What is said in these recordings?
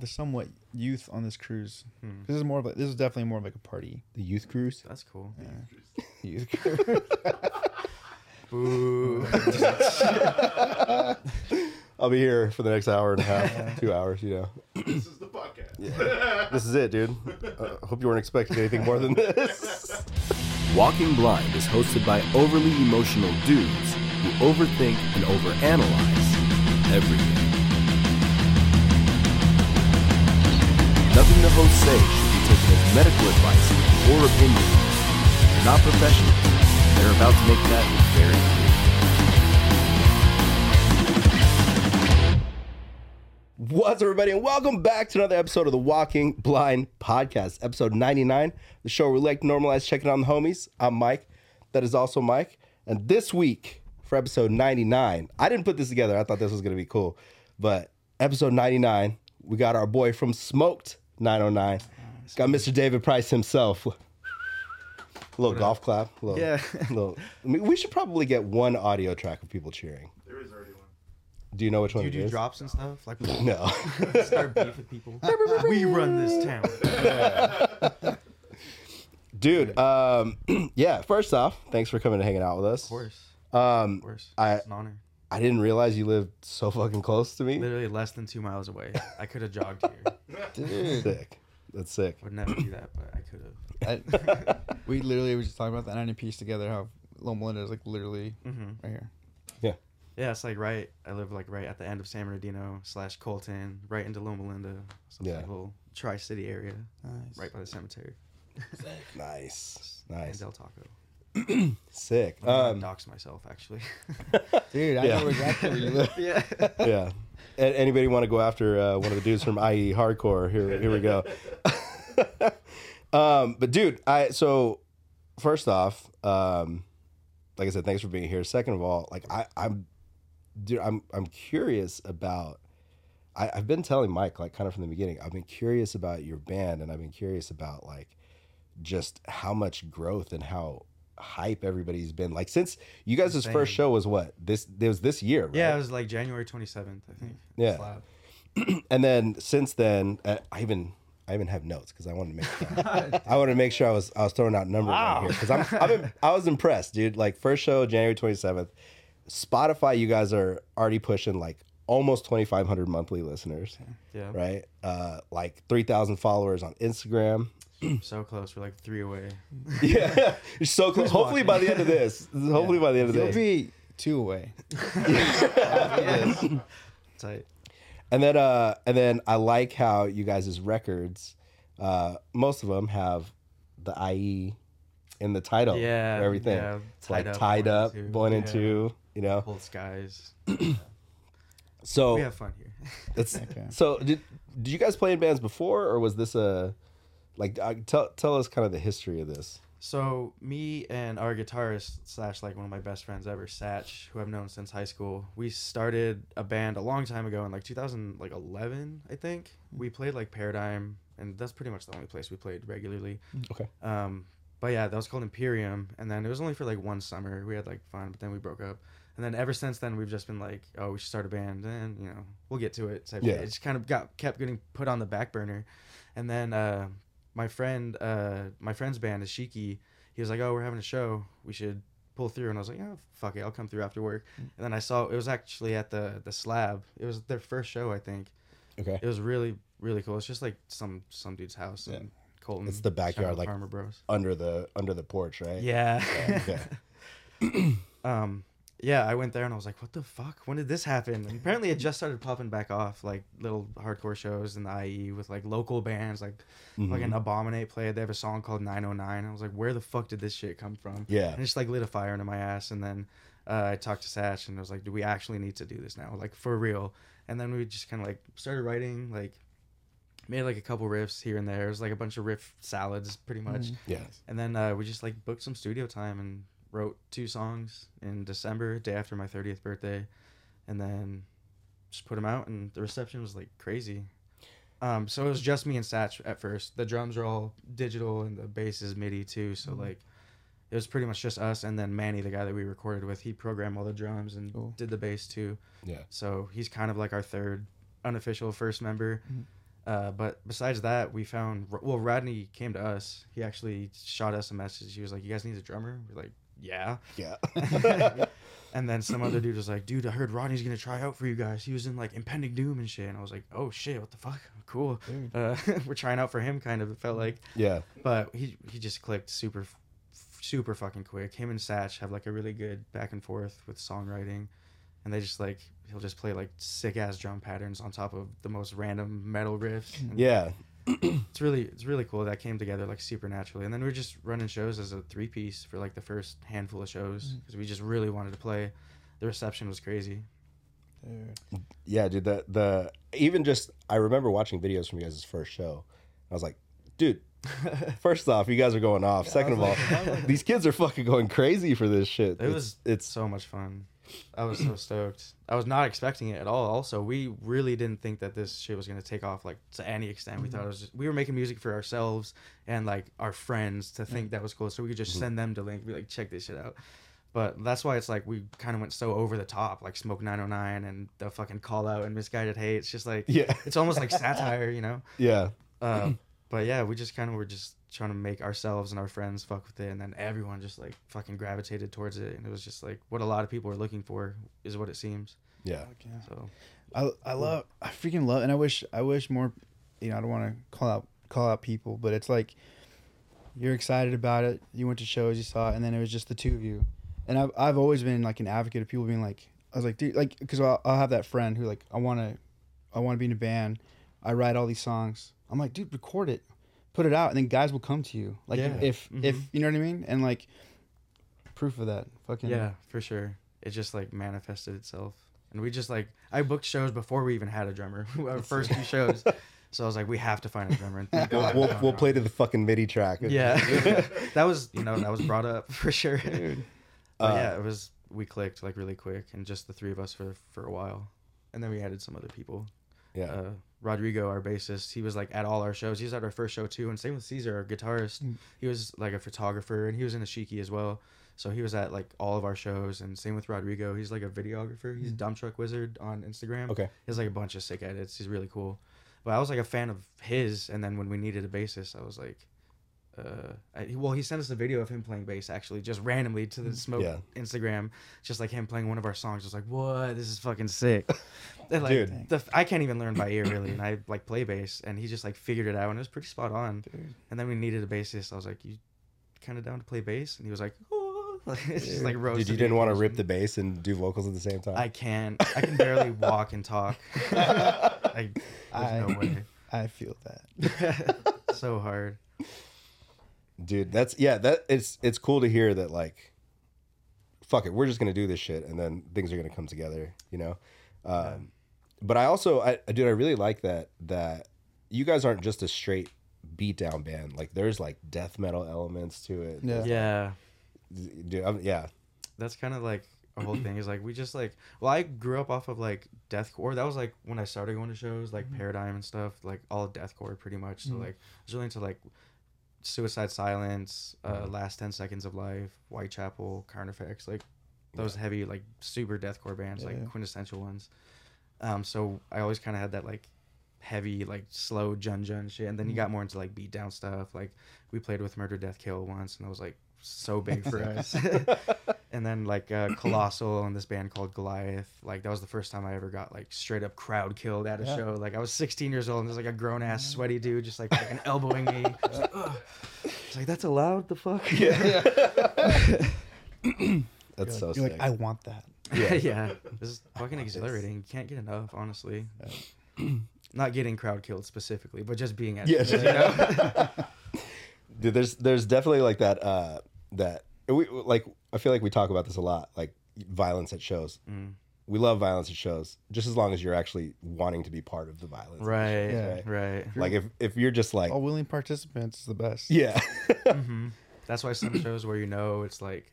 the somewhat youth on this cruise. This is more of a, this is definitely more of like a party. the youth cruise. That's cool. Youth cruise. Boo. I'll be here for the next hour and a half, two hours. You know. This is the podcast. This is it, dude. Uh, I hope you weren't expecting anything more than this. Walking Blind is hosted by overly emotional dudes who overthink and overanalyze everything. Nothing the hosts say should be taken as medical advice or opinion. They're not professionals. They're about to make that very clear. What's up, everybody, and welcome back to another episode of the Walking Blind Podcast, episode 99, the show where we like to normalize checking on the homies. I'm Mike. That is also Mike. And this week, for episode 99, I didn't put this together. I thought this was going to be cool. But episode 99, we got our boy from Smoked 909. Got Mr. David Price himself. A little golf clap. a Little, Yeah. little, I mean, we should probably get one audio track of people cheering. There is already one. Do you know which Do one you it do is? drops and stuff? Like No. start beef with people. we run this town. Dude, um, yeah, first off, thanks for coming and hanging out with us. Of course. Um, Of course. I- it's an honor. I didn't realize you lived so fucking close to me. Literally less than two miles away. I could have jogged here. Sick. That's sick. Would never do that, but I could have. We literally were just talking about that 90 piece together. How Loma Linda is like literally hmm right here. Yeah, Yeah, it's like right. I live like right at the end of San Bernardino slash Colton, right into Loma Linda. So it's Yeah. like a little Tri City area, Nice. right by the cemetery. Nice. And Nice. Del Taco. Sick. Um, dox myself actually. Dude, I Yeah. know exactly where you live. yeah. yeah. Anybody want to go after uh, one of the dudes from IE Hardcore? Here, here we go. um, but dude, I so first off, um, like I said, thanks for being here. Second of all, like I, I'm, dude, I'm, I'm curious about. I, I've been telling Mike, like, kind of from the beginning, I've been curious about your band, and I've been curious about like just how much growth and how hype everybody's been. Like since you guys' Insane. first show was what this? It was this year, right? Yeah, it was like January 27th, I think. Yeah. And then since then, uh, I even I even have notes because I wanted to make sure I wanted to make sure I was I was throwing out numbers right here because I'm, I'm im- I was impressed, dude. Like first show January 27th, Spotify, you guys are already pushing like almost 2,500 monthly listeners, Yeah. right? Uh, like 3,000 followers on Instagram. So close. We're like three away. Yeah, you're so close. Hopefully by the end of this, hopefully by the end of You'll this, be two away. Tight. And then uh and then I like how you guys' records, uh, most of them have the IE in the title. Yeah, for everything. yeah, it's like Tied Up, tied Born in up, Two, born in yeah. two, you know. Cold skies. So we have fun here. It's Okay. so did did you guys play in bands before, or was this a like uh, tell tell us kind of the history of this? So me and our guitarist slash like one of my best friends ever, Satch, who I've known since high school, we started a band a long time ago in like 2011, I think. We played like Paradigm, and that's pretty much the only place we played regularly. Okay. Um, but yeah, that was called Imperium, and then it was only for like one summer. We had like fun, but then we broke up. And then ever since then, we've just been like, oh, we should start a band, and you know, we'll get to it. type Yeah. It just kind of got kept getting put on the back burner, and then uh, my friend, uh, my friend's band is Shiki. He was like, oh, we're having a show, we should pull through, and I was like, yeah, fuck it, I'll come through after work. And then I saw it was actually at the the Slab. It was their first show, I think. Okay. It was really really cool. It's just like some some dude's house in Colton. It's the backyard, like Farmer Bros. under the under the porch, right? Yeah. okay. um yeah, I went there and I was like, what the fuck? When did this happen? And apparently it just started popping back off, like little hardcore shows in the IE with like local bands, like Mm-hmm. fucking Abominate played. They have a song called 909. I was like, where the fuck did this shit come from? Yeah. And it just like lit a fire under my ass. And then uh, I talked to Satch and I was like, do we actually need to do this now? Like for real. And then we just kind of like started writing, like made like a couple riffs here and there. It was like a bunch of riff salads pretty much. Yeah. And then uh, we just like booked some studio time and wrote two songs in December, day after my 30th birthday, and then just put them out. And the reception was like crazy. Um, so it was just me and Satch at first. The drums are all digital and the bass is MIDI too. So like, it was pretty much just us. And then Manny, the guy that we recorded with, he programmed all the drums and Cool. did the bass too. Yeah. So he's kind of like our third unofficial first member. Mm-hmm. Uh, but besides that, we found well, Rodney came to us. He actually shot us a message. He was like, "You guys need a drummer." We're like, "Yeah." Yeah. and then some other dude was like, "Dude, I heard Rodney's gonna try out for you guys. He was in like Impending Doom and shit." And I was like, "Oh shit, what the fuck? Cool." Uh, we're trying out for him, kind of. It felt like, yeah. but he he just clicked super, super fucking quick. Him and Satch have like a really good back and forth with songwriting, and they just like he'll just play like sick ass drum patterns on top of the most random metal riffs. and Yeah. It's really it's really cool that came together like super naturally. And then we are just running shows as a three piece for like the first handful of shows because we just really wanted to play. The reception was crazy. Yeah, dude. The the even just I remember watching videos from you guys' first show. I was like, dude. First off, you guys are going off. Second of all, these kids are fucking going crazy for this shit. It It's- was it's so much fun. I was so stoked. I was not expecting it at all. Also, we really didn't think that this shit was gonna take off like to any extent. We thought it was just we were making music for ourselves and like our friends to think that was cool, so we could just send them to link, be like, check this shit out. But that's why it's like we kind of went so over the top, like Smoke 909 and the fucking call out and misguided hate. It's just like Yeah. it's almost like satire, you know. yeah. Uh, but yeah, we just kind of were just trying to make ourselves and our friends fuck with it, and then everyone just like fucking gravitated towards it, and it was just like what a lot of people are looking for is what it seems. Yeah. So I I love I freaking love and I wish I wish more you know I don't want to call out call out people but it's like you're excited about it you went to shows you saw it and then it was just the two of you. And I've I've always been like an advocate of people being like I was like dude like because I'll, I'll have that friend who like I want to I want to be in a band I write all these songs. I'm like dude record it put it out and then guys will come to you like Yeah. if if Mhm. you know what I mean and like proof of that fucking yeah, for sure, it just like manifested itself, and we just like I booked shows before we even had a drummer. Our first few shows, so I was like, we have to find a drummer. And thank We'll, we we'll, we'll play to the fucking MIDI track. Yeah, that was you know that was brought up for sure. But Uh, yeah, it was we clicked like really quick, and just the three of us for for a while, and then we added some other people. Yeah. Uh, Rodrigo, our bassist, he was like at all our shows. He was at our first show too, and same with Caesar, our guitarist. Mm. He was like a photographer, and he was in the Shiki as well. So he was at like all of our shows, and same with Rodrigo. He's like a videographer. He's mm. Dump Truck Wizard on Instagram. Okay. He has like a bunch of sick edits. He's really cool. But I was like a fan of his, and then when we needed a bassist, I was like, uh, well, he sent us a video of him playing bass actually, just randomly to the Smoke Yeah. Instagram, just like him playing one of our songs. I was like, what? This is fucking sick. And, like, Dude. the, I can't even learn by ear really, and I like play bass, and he just like figured it out, and it was pretty spot on. And then we needed a bassist. I was like, you kind of down to play bass? And he was like, oh. it's just like Dude, you didn't want to rip the bass and do vocals at the same time? I can't. I can barely walk and talk. like, there's no way. I feel that so hard. Dude that's yeah that it's it's cool to hear that like fuck it we're just gonna do this shit and then things are gonna come together you know um but I also, I dude, I really like that that you guys aren't just a straight beatdown band. Like there's like death metal elements to it. Yeah. Yeah. Dude, I'm, yeah. that's kind of like a whole thing is like we just like well i grew up off of like deathcore that was like when i started going to shows like paradigm and stuff like all deathcore pretty much so like i was really into like suicide silence uh last 10 seconds of life whitechapel carnifex like those heavy like super deathcore bands Yeah, like quintessential ones. Um so i always kind of had that like heavy like slow jun jun shit and then you got more into like beat down stuff like we played with murder death kill once and I was like so big for us. And then like uh, colossal and this band called goliath like that was the first time i ever got like straight up crowd killed at a Yeah. show. Like i was 16 years old and there's like a grown-ass sweaty dude just like fucking elbowing me. It's like, like that's allowed? The fuck? Yeah. That's so You're sick. like, I want that. yeah. Yeah. This is fucking exhilarating. You can't get enough honestly. Not getting crowd killed specifically but just being at Yeah, shows, you know? Dude, there's there's definitely like that uh that we like I feel like we talk about this a lot like violence at shows. Mm. We love violence at shows just as long as you're actually wanting to be part of the violence. at right Yeah. right Like if if you're just like All willing participants is the best. yeah. hmm That's why some shows where you know it's like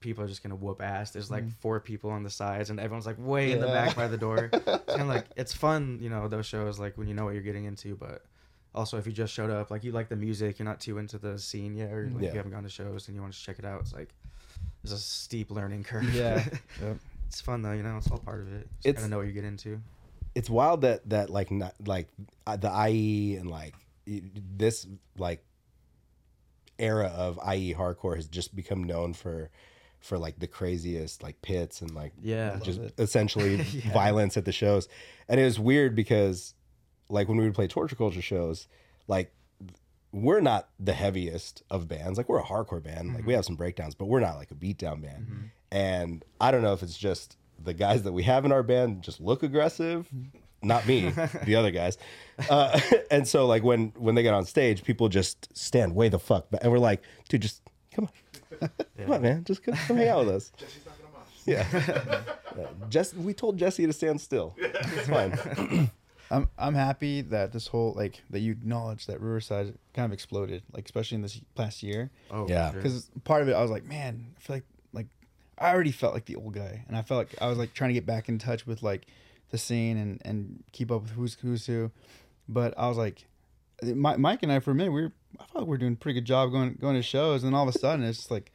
people are just gonna whoop ass. There's like four people on the sides, and everyone's like way in the back by the door. and like it's fun, you know, those shows like when you know what you're getting into. But also, if you just showed up, like you like the music, you're not too into the scene yet, or like Yeah. you haven't gone to shows and you want to check it out. It's like there's a steep learning curve. Yeah. Yep. it's fun though, you know. It's all part of it. Just It's- gotta know what you get into. it's wild that that like not like uh, the IE and like this like era of IE hardcore has just become known for for like the craziest like pits and like Yeah. just essentially violence at the shows and it was weird because like when we would play torture culture shows like we're not the heaviest of bands. Like we're a hardcore band. Like we mm-hmm. have some breakdowns but we're not like a beatdown band. Mm-hmm. And i don't know if it's just the guys that we have in our band just look aggressive. Mm-hmm. Not me the other guys. Uh, and so like when when they get on stage people just stand way the fuck back and we're like dude just come on. Come on man. Just come, come hang out with us. Yeah. Yeah. Jess, we told Jesse to stand still. It's fine. I'm I'm happy that this whole like that you acknowledge that Riverside kind of exploded, like especially in this past year. Oh Yeah. for sure. Because part of it, I was like, man, I feel like like I already felt like the old guy, and I felt like I was like trying to get back in touch with like the scene and and keep up with who's who's who. But I was like, Mi- Mike and I for a minute, we were I felt like we are doing a pretty good job going going to shows, and then all of a sudden it's just like,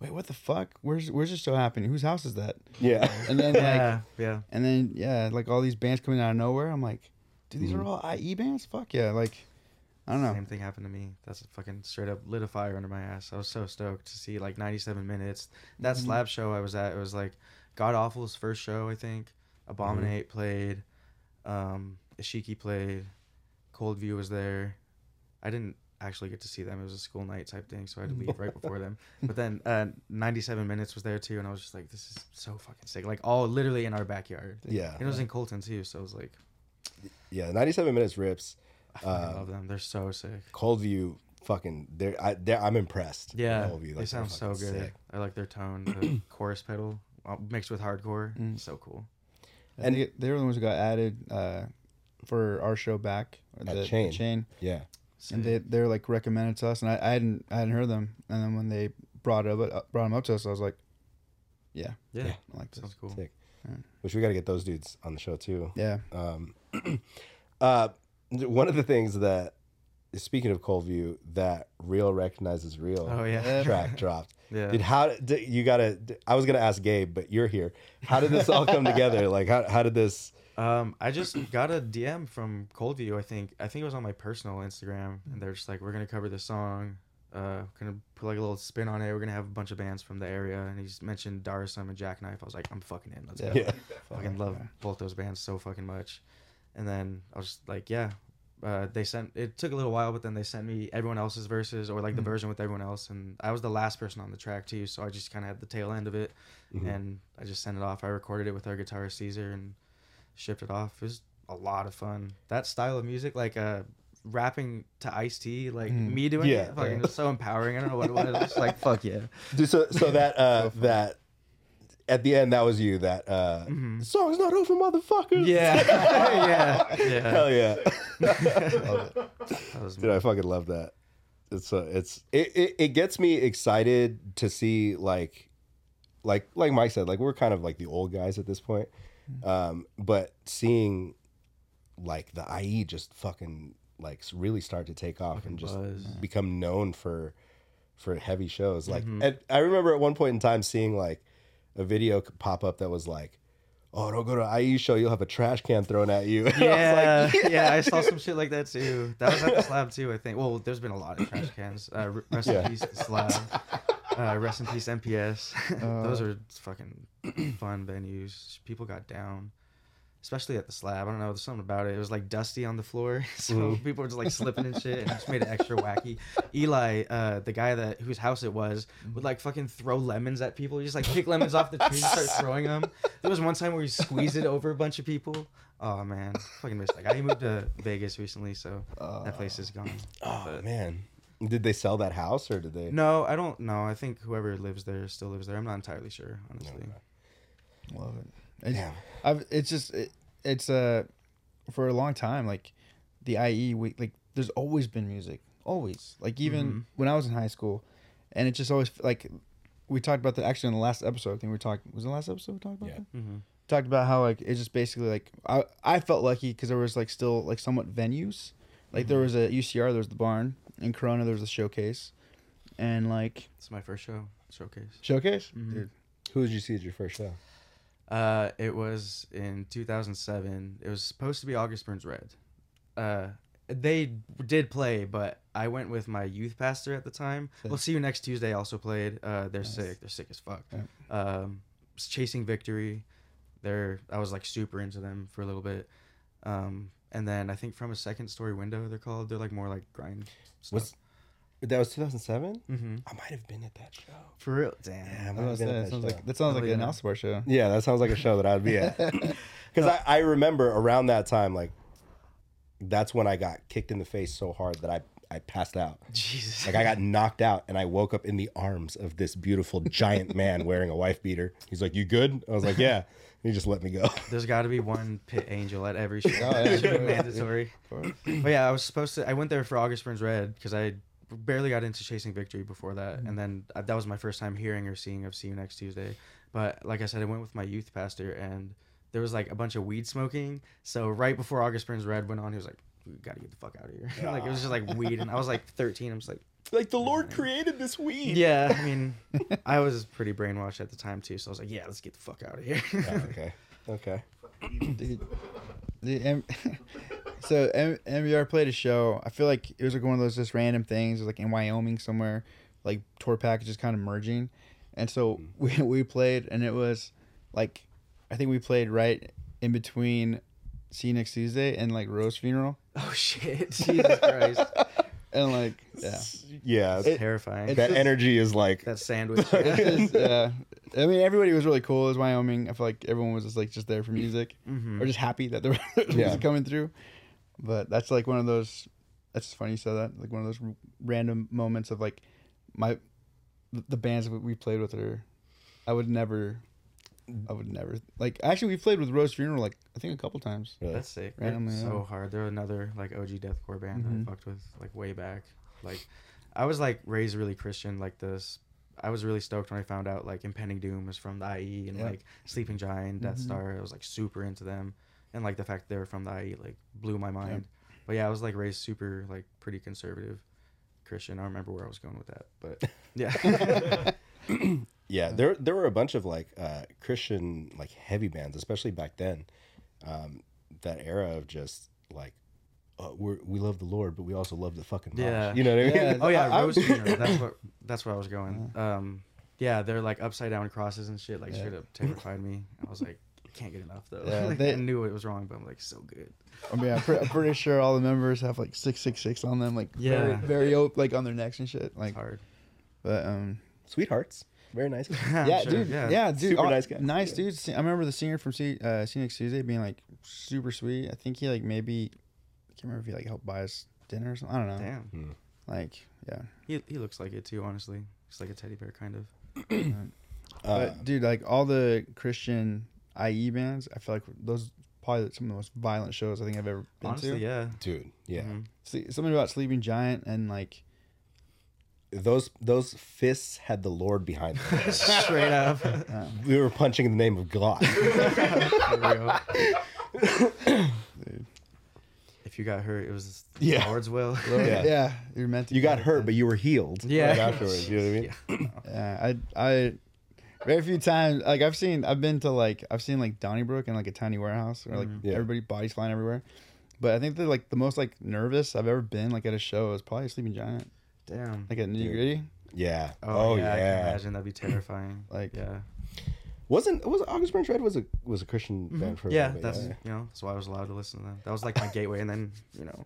wait, what the fuck? Where's where's this show happening? Whose house is that? Yeah. And then like yeah, yeah. and then yeah, like all these bands coming out of nowhere. I'm like, dude, these Mm. are all IE bands. Fuck yeah! Like, I don't know. Same thing happened to me. That's a fucking straight up lit a fire under my ass. I was so stoked to see like 97 minutes. That Mm-hmm. slab show I was at, it was like God Awful's first show, I think. Abominate Mm-hmm. played, um, Ishiki played, Cold View was there. I didn't actually get to see them. It was a school night type thing, so I had to leave right before them. But then uh, 97 minutes was there too, and I was just like, this is so fucking sick. Like all literally in our backyard. Yeah. And it was in Colton too, so I was like, Yeah. 97 minutes rips. I fucking love them. They're so sick. Coldview, fucking, they're, I, they're, I'm impressed. Yeah, Cold View. they Like, they're sound so good. sick. I like their tone, the chorus pedal uh, mixed with hardcore. Mm. So cool. And they, they were the ones who got added uh, for our show back or At the, the Chain. chain, Yeah. and they they're like recommended to us, and I, I hadn't I hadn't heard them, and then when they brought it up, uh, brought them up to us, I was like, yeah, Yeah, Yeah. I like this. sounds cool. Sick. Which we got to get those dudes on the show too. Yeah, Um, uh, one of the things that, speaking of Cold View, that real recognizes real Oh yeah, track dropped. yeah. Dude, how did you gotta? I was gonna ask Gabe, but you're here. How did this all come together? Like, how how did this? Um, I just got a DM from Coldview. I think I think it was on my personal Instagram, and they're just like, "We're gonna cover this song. Uh, gonna put like a little spin on it. We're gonna have a bunch of bands from the area." And he's mentioned Darsum and Jackknife. I was like, "I'm fucking in. Let's go." Yeah. fucking love both those bands so fucking much. And then I was like, yeah. Uh, they sent it took a little while, but then they sent me everyone else's verses or like the version with everyone else, and I was the last person on the track too, so I just kind of had the tail end of it, and I just sent it off. I recorded it with our guitarist Caesar and shipped it off. It was a lot of fun. That style of music, like uh, rapping to Ice T, like me doing Yeah. it, fucking it was so empowering. I don't know what it was. It's like fuck yeah. Dude, so so that uh that at the end, that was you. That uh, the song's not over, motherfucker. Yeah, yeah, yeah. hell yeah, That was dude. I fucking love that. It's uh, it's it, it it gets me excited to see like like like Mike said, like we're kind of like the old guys at this point, um, but seeing like the IE just fucking like really start to take off and just buzz. become known for for heavy shows. Like, and I remember at one point in time seeing like a video pop up that was like, "Oh, don't go to IE show, you'll have a trash can thrown at you." And I was Yeah, like, yeah, I saw some shit like that too. That was at the slab too, I think. Well, there's been a lot of trash cans. Uh, rest Yeah. in peace, slab. Uh, rest in peace, MPS. Those are fucking fun venues. People got down, especially at the slab. I don't know. There's something about it. It was like dusty on the floor, so Mm-hmm. people were just like slipping and shit, and it just made it extra wacky. Eli, uh, the guy that whose house it was, would like fucking throw lemons at people. He just like pick lemons off the tree and start throwing them. There was one time where he squeezed it over a bunch of people. Oh man, fucking miss that guy. He moved to Vegas recently, so that place is gone. "Oh man, did they sell that house or did they?" No, I don't know. I think whoever lives there still lives there. I'm not entirely sure, honestly. Love it. It's, Damn. I've, it's just it, it's uh for a long time like the IE we like there's always been music always like even Mm-hmm. when I was in high school and it just always like we talked about that actually in the last episode I think we were talking was the last episode we talked about Yeah. that? Mm-hmm. talked about how like it's just basically like I I felt lucky because there was like still like somewhat venues like there was a UCR there was the barn in Corona there was the showcase and like It's my first show showcase. showcase Mhm. dude Who did you see at your first show? Uh, it was in 2007. It was supposed to be August Burns Red. Uh, they did play, but I went with my youth pastor at the time. We'll see you next Tuesday. Also played. Uh, they're sick. They're sick as fuck. Um, was chasing victory. They're I was like super into them for a little bit. Um, and then I think from a second story window, they're called. They're like more like grind. Stuff. Was that was 2007? mm-hmm. I might have been at that show. For real, damn. Yeah, I I might have was been gonna at that that sounds show. like that sounds Oh, like an yeah. Alsaybar show Yeah, that sounds like a show that I'd be at. Because I, I remember around that time, like, that's when I got kicked in the face so hard that I, I passed out. Jesus. Like, I got knocked out and I woke up in the arms of this beautiful giant man wearing a wife beater. He's like, You good? I was like, Yeah. And he just let me go. There's got to be one pit angel at every show. yeah. That should be mandatory. But yeah, I was supposed to. I went there for August Burns Red because I barely got into Chasing Victory before that, and then uh, that was my first time hearing or seeing of See You Next Tuesday. But like I said, I went with my youth pastor, and there was like a bunch of weed smoking. So right before August Burns Red went on, he was like, "We gotta get the fuck out of here." like it was just like weed, and I was like 13. I'm just like. Like, the Lord created this weed. Yeah, I mean, I was pretty brainwashed at the time too, so I was like, "Yeah, let's get the fuck out of here." Oh, okay. Okay. Dude, the M- so M- NBR played a show. I feel like it was like one of those just random things. It was like in Wyoming somewhere, like tour packages kind of merging, and so we we played, and it was like, I think we played right in between. See you next Tuesday and like Rose funeral oh shit! Jesus Christ, and like yeah, Yeah. it's terrifying. it's that just- energy is like, that sandwich. It's just, yeah. I mean, everybody was really cool. It was Wyoming. I feel like everyone was just like just there for music, Mhm. or just happy that there was Yeah. coming through. But that's like one of those. That's just funny you said that. Like one of those r- random moments of like my the- the bands that we played with are. I would never. I would never like. Actually, we played with Rose Funeral like I think a couple times. Really? That's sick. They're Randomly, so yeah. hard. They're another like OG deathcore band Mhm. I fucked with like way back. Like I was like raised really Christian like this. I was really stoked when I found out like Impending Doom was from the IE and Yeah. like Sleeping Giant, Death Mhm. Star. I was like super into them, and like the fact they were from the IE like blew my mind. But yeah, I was like raised super like pretty conservative Christian. I don't remember where I was going with that, but yeah. Yeah, there there were a bunch of like uh, Christian like heavy bands, especially back then. Um, that era of just like, uh, we're, we love the Lord, but we also love the fucking mosh. Yeah. you know what I mean? Yeah, Oh yeah, I- I- Rose Funeral. That's what that's where I was going. Um, yeah, they're like upside down crosses and shit. Like Yeah. straight up terrified me. I was like, I can't get enough though. Yeah, like, they- I knew it was wrong, but I'm like, so good. I mean, I'm, pre- I'm pretty sure all the members have like six six six on them, like very, Yeah. very op- like on their necks and shit. Like, It's hard. but um, Sweethearts, very nice. I'm yeah, sure, dude. Yeah, dude. Super all- nice guy. Nice dude. I remember the singer from C- uh, See Next Tuesday being like super sweet. I think he like maybe I can't remember if he like helped buy us dinner or something. I don't know. Damn. Like, yeah. He he looks like it too. Honestly, he's like a teddy bear kind of. But dude, like all the Christian IE bands, I feel like those probably some of the most violent shows I think I've ever been Honestly, to. yeah. dude. Yeah, Mhm. See, something about Sleeping Giant and like those those fists had the Lord behind them. Straight up. we were punching in the name of God. For real. if you got hurt, it was the Yeah. Lord's will. Yeah. yeah, you're meant to. You got hurt, that. but you were healed. Yeah. right afterwards. You know what I mean? Yeah, I I very few times like I've seen I've been to like I've seen like Donnybrook in like a tiny warehouse where like Yeah. everybody bodies flying everywhere. But I think that like the most like nervous I've ever been like at a show is probably Sleeping Giant. Damn. Like at nitty gritty. Yeah. Oh, Oh, yeah, I can imagine that'd be terrifying. Like- yeah, Wasn't was August Burns Red was a was a Christian band for a Mm-hmm. yeah. little bit, That's you know that's why I was allowed to listen to them. That was like my gateway, and then you know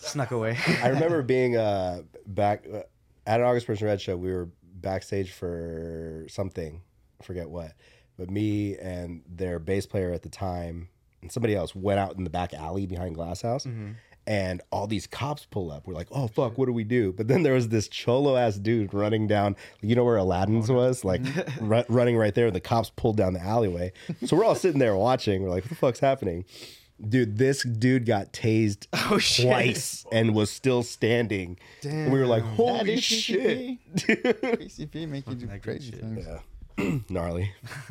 snuck away. I remember being uh back uh, at an August Burns Red show. We were backstage for something, I forget what, but me and their bass player at the time and somebody else went out in the back alley behind Glass House. And all these cops pull up. We're like, "Oh fuck, what do we do?" But then there was this cholo ass dude running down. You know where Aladdin's was, like ru- running right there. And the cops pulled down the alleyway. So we're all sitting there watching. We're like, "What the fuck's happening?" Dude, this dude got tased Oh, shit. twice and was still standing. And we were like, holy is shit. PCP make you do crazy shit. things. Yeah. Gnarly.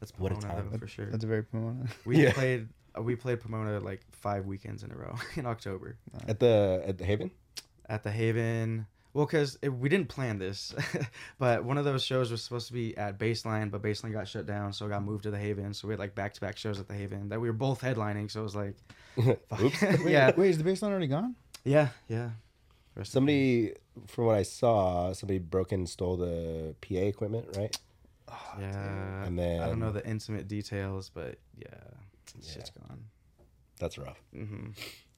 That's What a Pomona, time. though, for sure. That's a very Pomona. We Yeah. played uh, we played Pomona like five weekends in a row in October At the at the Haven? at the Haven. Well, because we didn't plan this, but one of those shows was supposed to be at Baseline, but Baseline got shut down, so it got moved to the Haven. So we had like back to back shows at the Haven that we were both headlining. So it was like, Oops. yeah, Wait, is the baseline already gone? yeah, yeah. Rest Somebody, from what I saw, somebody broke in and stole the PA equipment, right? Yeah. And I don't know the intimate details, but yeah, shit's gone. That's rough. Mm-hmm.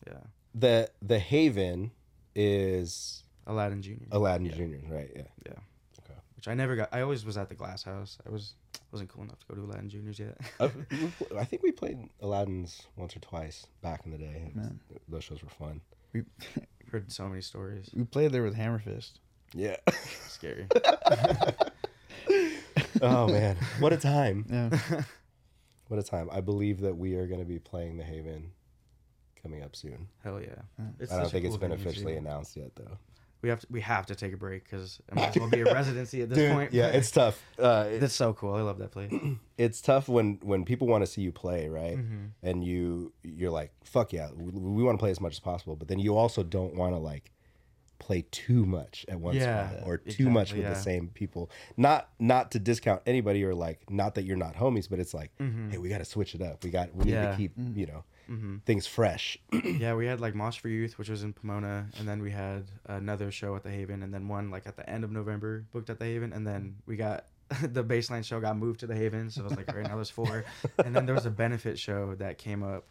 Yeah. The the Haven is Aladdin Jr. Aladdin Yeah. Jr., right? Yeah. Yeah. Okay. Which I never got. I always was at the Glass House. I was wasn't cool enough to go to Aladdin Juniors yet. We pl- I think we played Aladdin's once or twice back in the day. Was- Man. Those shows were fun. We Heard so many stories. we played there with Hammerfist. Yeah. Scary. oh man, what a time! Yeah. What a time! I believe that we are going to be playing the Haven coming up soon. Hell yeah. It's I don't such a think it's cool been officially announced yet, though. We have to. We have to take a break because it might as well be a residency at this point. yeah, it's tough. Uh, it- That's so cool. I love that place. it's tough when when people want to see you play, right? Mm-hmm. And you you're like, fuck yeah, we, we want to play as much as possible, but then you also don't want to like play too much at one Yeah, spot or too much exactly, with the same people. Not not to discount anybody or like not that you're not homies, but it's like, Mm-hmm. hey, we got to switch it up. We got we need to keep Mm-hmm. you know things fresh. yeah, we had like Mosh for Youth, which was in Pomona, and then we had another show at the Haven, and then one like at the end of November booked at the Haven, and then we got the baseline show got moved to the Haven, so it was like right now there's four, and then there was a benefit show that came up,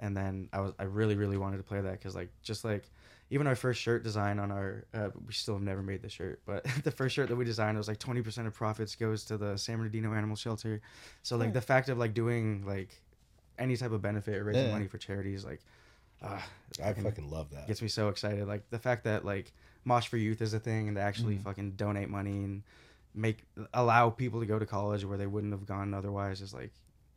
and then I was I really really wanted to play that because like just like even our first shirt design on our uh, we still have never made the shirt, but the first shirt that we designed was like twenty percent of profits goes to the San Bernardino Animal Shelter, so like the fact of like doing like any type of benefit or raising Yeah. money for charities like. Uh, I fucking love that. gets me so excited. Like the fact that like Mosh for Youth is a thing and they actually fucking donate money and make allow people to go to college where they wouldn't have gone otherwise is like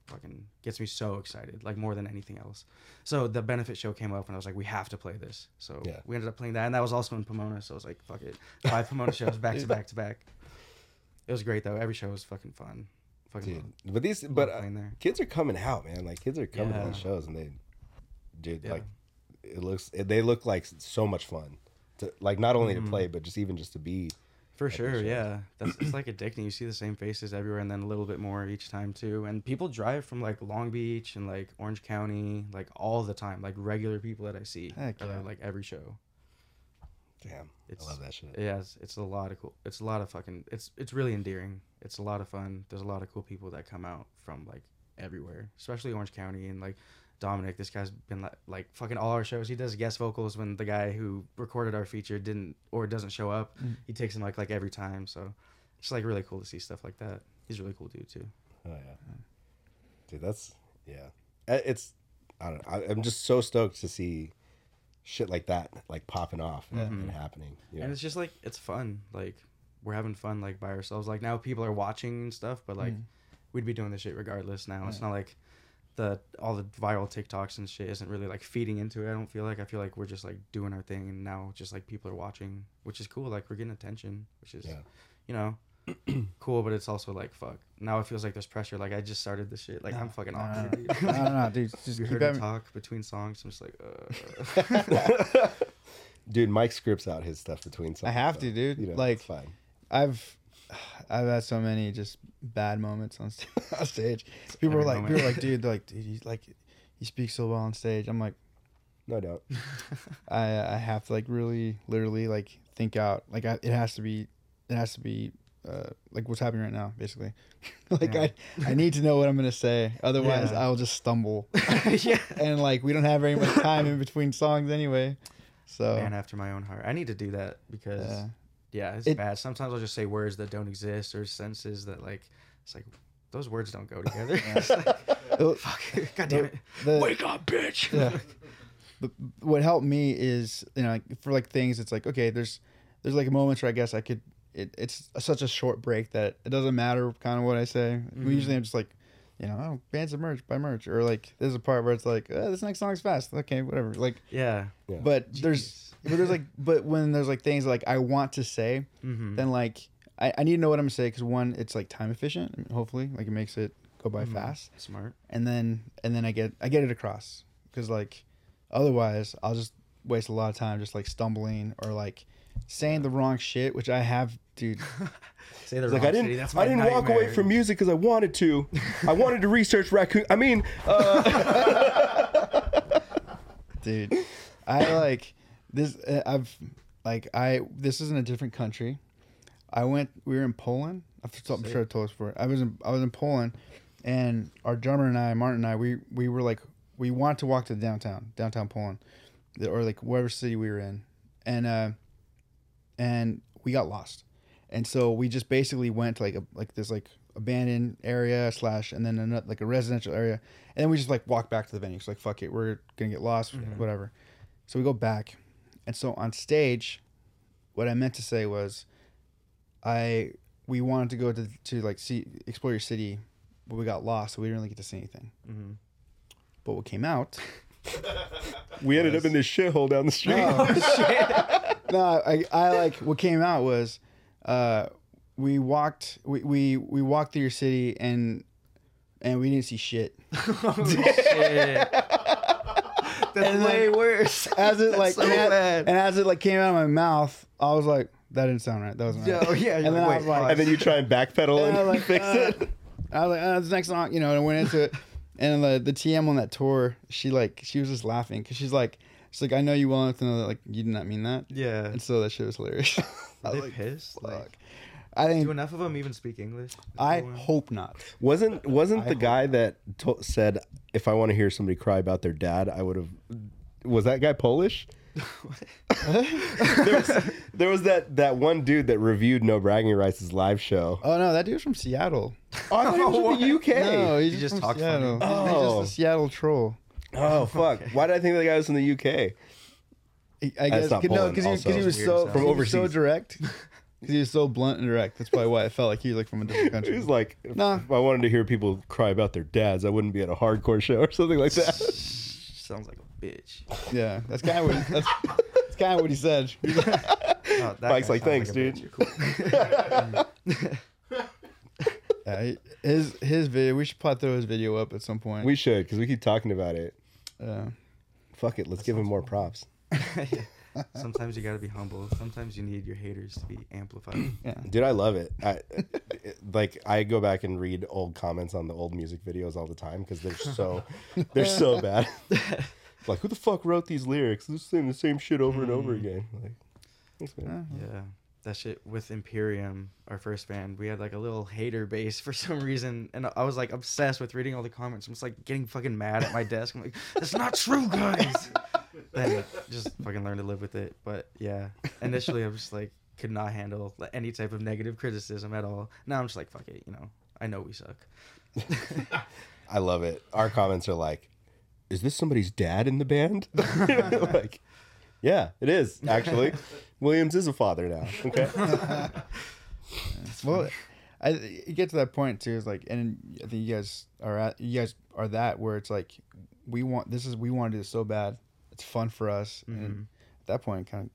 fucking gets me so excited. Like more than anything else. So the benefit show came up and I was like, we have to play this. So Yeah. we ended up playing that and that was also in Pomona. So I was like, fuck it, five Pomona shows back to back to back. It was great though. Every show was fucking fun. Fucking Dude, fun. but these but uh, kids are coming out, man. Like kids are coming to Yeah. these shows and they dude, Yeah. like it looks they look like so much fun. To like not only Mm-hmm. to play but just even just to be For sure, yeah. That's it's like addicting. You see the same faces everywhere, and then a little bit more each time too. And people drive from like Long Beach and like Orange County, like all the time, like regular people that I see, Heck yeah. like every show. damn. It's, I love that shit. Yeah, it's, it's a lot of cool. It's a lot of fucking. It's it's really endearing. It's a lot of fun. There's a lot of cool people that come out from like everywhere, especially Orange County and like Dominic. This guy's been like, like fucking all our shows. He does guest vocals when the guy who recorded our feature didn't or doesn't show up. He takes him like like every time. So it's like really cool to see stuff like that. He's a really cool dude too. Oh yeah, dude, that's yeah. It's I don't know. I, I'm just so stoked to see shit like that like popping off and, and happening. You know? And it's just like it's fun. Like we're having fun like by ourselves. Like now people are watching and stuff, but like Mm. we'd be doing this shit regardless. Now it's not like the all the viral TikToks and shit isn't really like feeding into it. I don't feel like I feel like we're just like doing our thing, and now just like people are watching, which is cool. Like we're getting attention, which is Yeah. you know. cool, but it's also like fuck. Now it feels like there's pressure. Like I just started this shit. Like I'm fucking No, off. no, here, dude. no, no, no, dude. Just you keep heard me having- talk between songs. I'm just like, uh. Dude, Mike scripts out his stuff between songs. I have so, to, dude. You know, like, it's fine. I've I've had so many just bad moments on, st- on stage. People are every like, moment. people are like, dude, they're like, dude, he's like, he speaks so well on stage. I'm like, No doubt. I I have to like really, literally like think out. Like, I, it has to be, it has to be. Uh, like what's happening right now, basically. like Yeah. I, I need to know what I'm gonna say. Otherwise, Yeah. I'll just stumble. yeah. and like we don't have very much time in between songs anyway. So Man after my own heart. I need to do that because Yeah. Yeah, it's It- bad. Sometimes I'll just say words that don't exist or senses that like it's like those words don't go together. It's like, Uh, fuck, god damn it. the- Wake up, bitch. yeah. But what helped me is you know like, for like things it's like okay there's there's like moments where I guess I could it, it's such a short break that it doesn't matter kind of what I say. Mm-hmm. Usually I'm just like you know oh bands of merch buy merch or like there's a part where it's like oh, this next song's fast okay whatever like Yeah. Yeah. but there's but there's like but when there's like things like I want to say Mm-hmm. then like I, I need to know what I'm gonna say because one it's like time efficient hopefully like it makes it go by fast Smart. and then and then I get I get it across because like otherwise I'll just waste a lot of time just like stumbling or like saying the wrong shit which I have dude Say the like I didn't. I didn't walk away from music because I wanted to. I wanted to research raccoon. I mean, uh, dude I like this uh, I've like I this is in a different country. I went we were in Poland. I'm sure I told us before. I was in I was in Poland and our drummer and I Martin and I we we were like we wanted to walk to downtown downtown Poland or like whatever city we were in. And uh and we got lost. And so we just basically went to like a like this like abandoned area slash and then another, like a residential area. And then we just like walked back to the venue. So like fuck it we're gonna get lost whatever. So we go back and so on stage what i meant to say was i we wanted to go to to like see explore your city but we got lost so we didn't really get to see anything Mm-hmm. but what came out we ended up in this shithole down the street. no, I, I like what came out was uh, we walked we, we we walked through your city and and we didn't see shit. That's And way then- worse. As it like so and, as, bad. and as it like came out of my mouth, I was like, that didn't sound right. That wasn't right. Yeah, oh, yeah, And then like, I was like, and then you try and backpedal and I and was like, fix uh, it. I was like, uh, this next song, you know, and I went into it. And the the TM on that tour, she like she was just laughing because she's like, she's like, I know you well enough to know that like you did not mean that. Yeah. And so that shit was hilarious. I Are was they like, pissed? Like, fuck. I think do enough of them even speak English? I Everyone? hope not. Wasn't wasn't I the hope guy that to- said if I want to hear somebody cry about their dad, I would have. Was that guy Polish? there, was, there was that that one dude that reviewed No Bragging Rights' live show. Oh no, that dude's from Seattle. Oh, I thought he was from the UK. No, he's He just, just from talks Seattle. funny. He's Oh. just a oh. Seattle troll. Oh fuck! Why did I think the guy was from the UK? I guess not no, because he, 'cause he was so sound. From he was so direct. Because he was so blunt and direct. That's probably why it felt like he was like from a different He country. was like, if, Nah. if I wanted to hear people cry about their dads, I wouldn't be at a hardcore show or something like that. Sounds like a bitch. yeah, that's kind of what that's, that's kind of what he said. Oh, that Mike's like, "Thanks, a dude." bitch. Cool. Yeah, his his video. We should probably throw his video up at some point. we should, because we keep talking about it. uh, Fuck it, let's give him more props. Sometimes you gotta be humble. Sometimes you need your haters to be amplified. yeah. Dude, I love it. I like I go back and read old comments on the old music videos all the time because they're so they're so bad. like, who the fuck wrote these lyrics? They're saying the same shit over and over mm. again. Like, thanks, man. Uh-huh. Yeah. That shit with Imperium, our first band, we had like a little hater base for some reason, and I was like obsessed with reading all the comments. I'm just like getting fucking mad at my desk. I'm like, that's not true, guys. then just fucking learn to live with it. But yeah, initially I was just like could not handle like, any type of negative criticism at all. Now I'm just like, fuck it, you know, I know we suck. I love it. Our comments are like, "Is this somebody's dad in the band?" like, yeah, it is actually. Williams is a father now. Okay. well, I it gets to that point too. Is like, and I think you guys are at you guys are that where it's like we want this is we want to do this so bad. It's fun for us, Mm-hmm. and at that point, kind of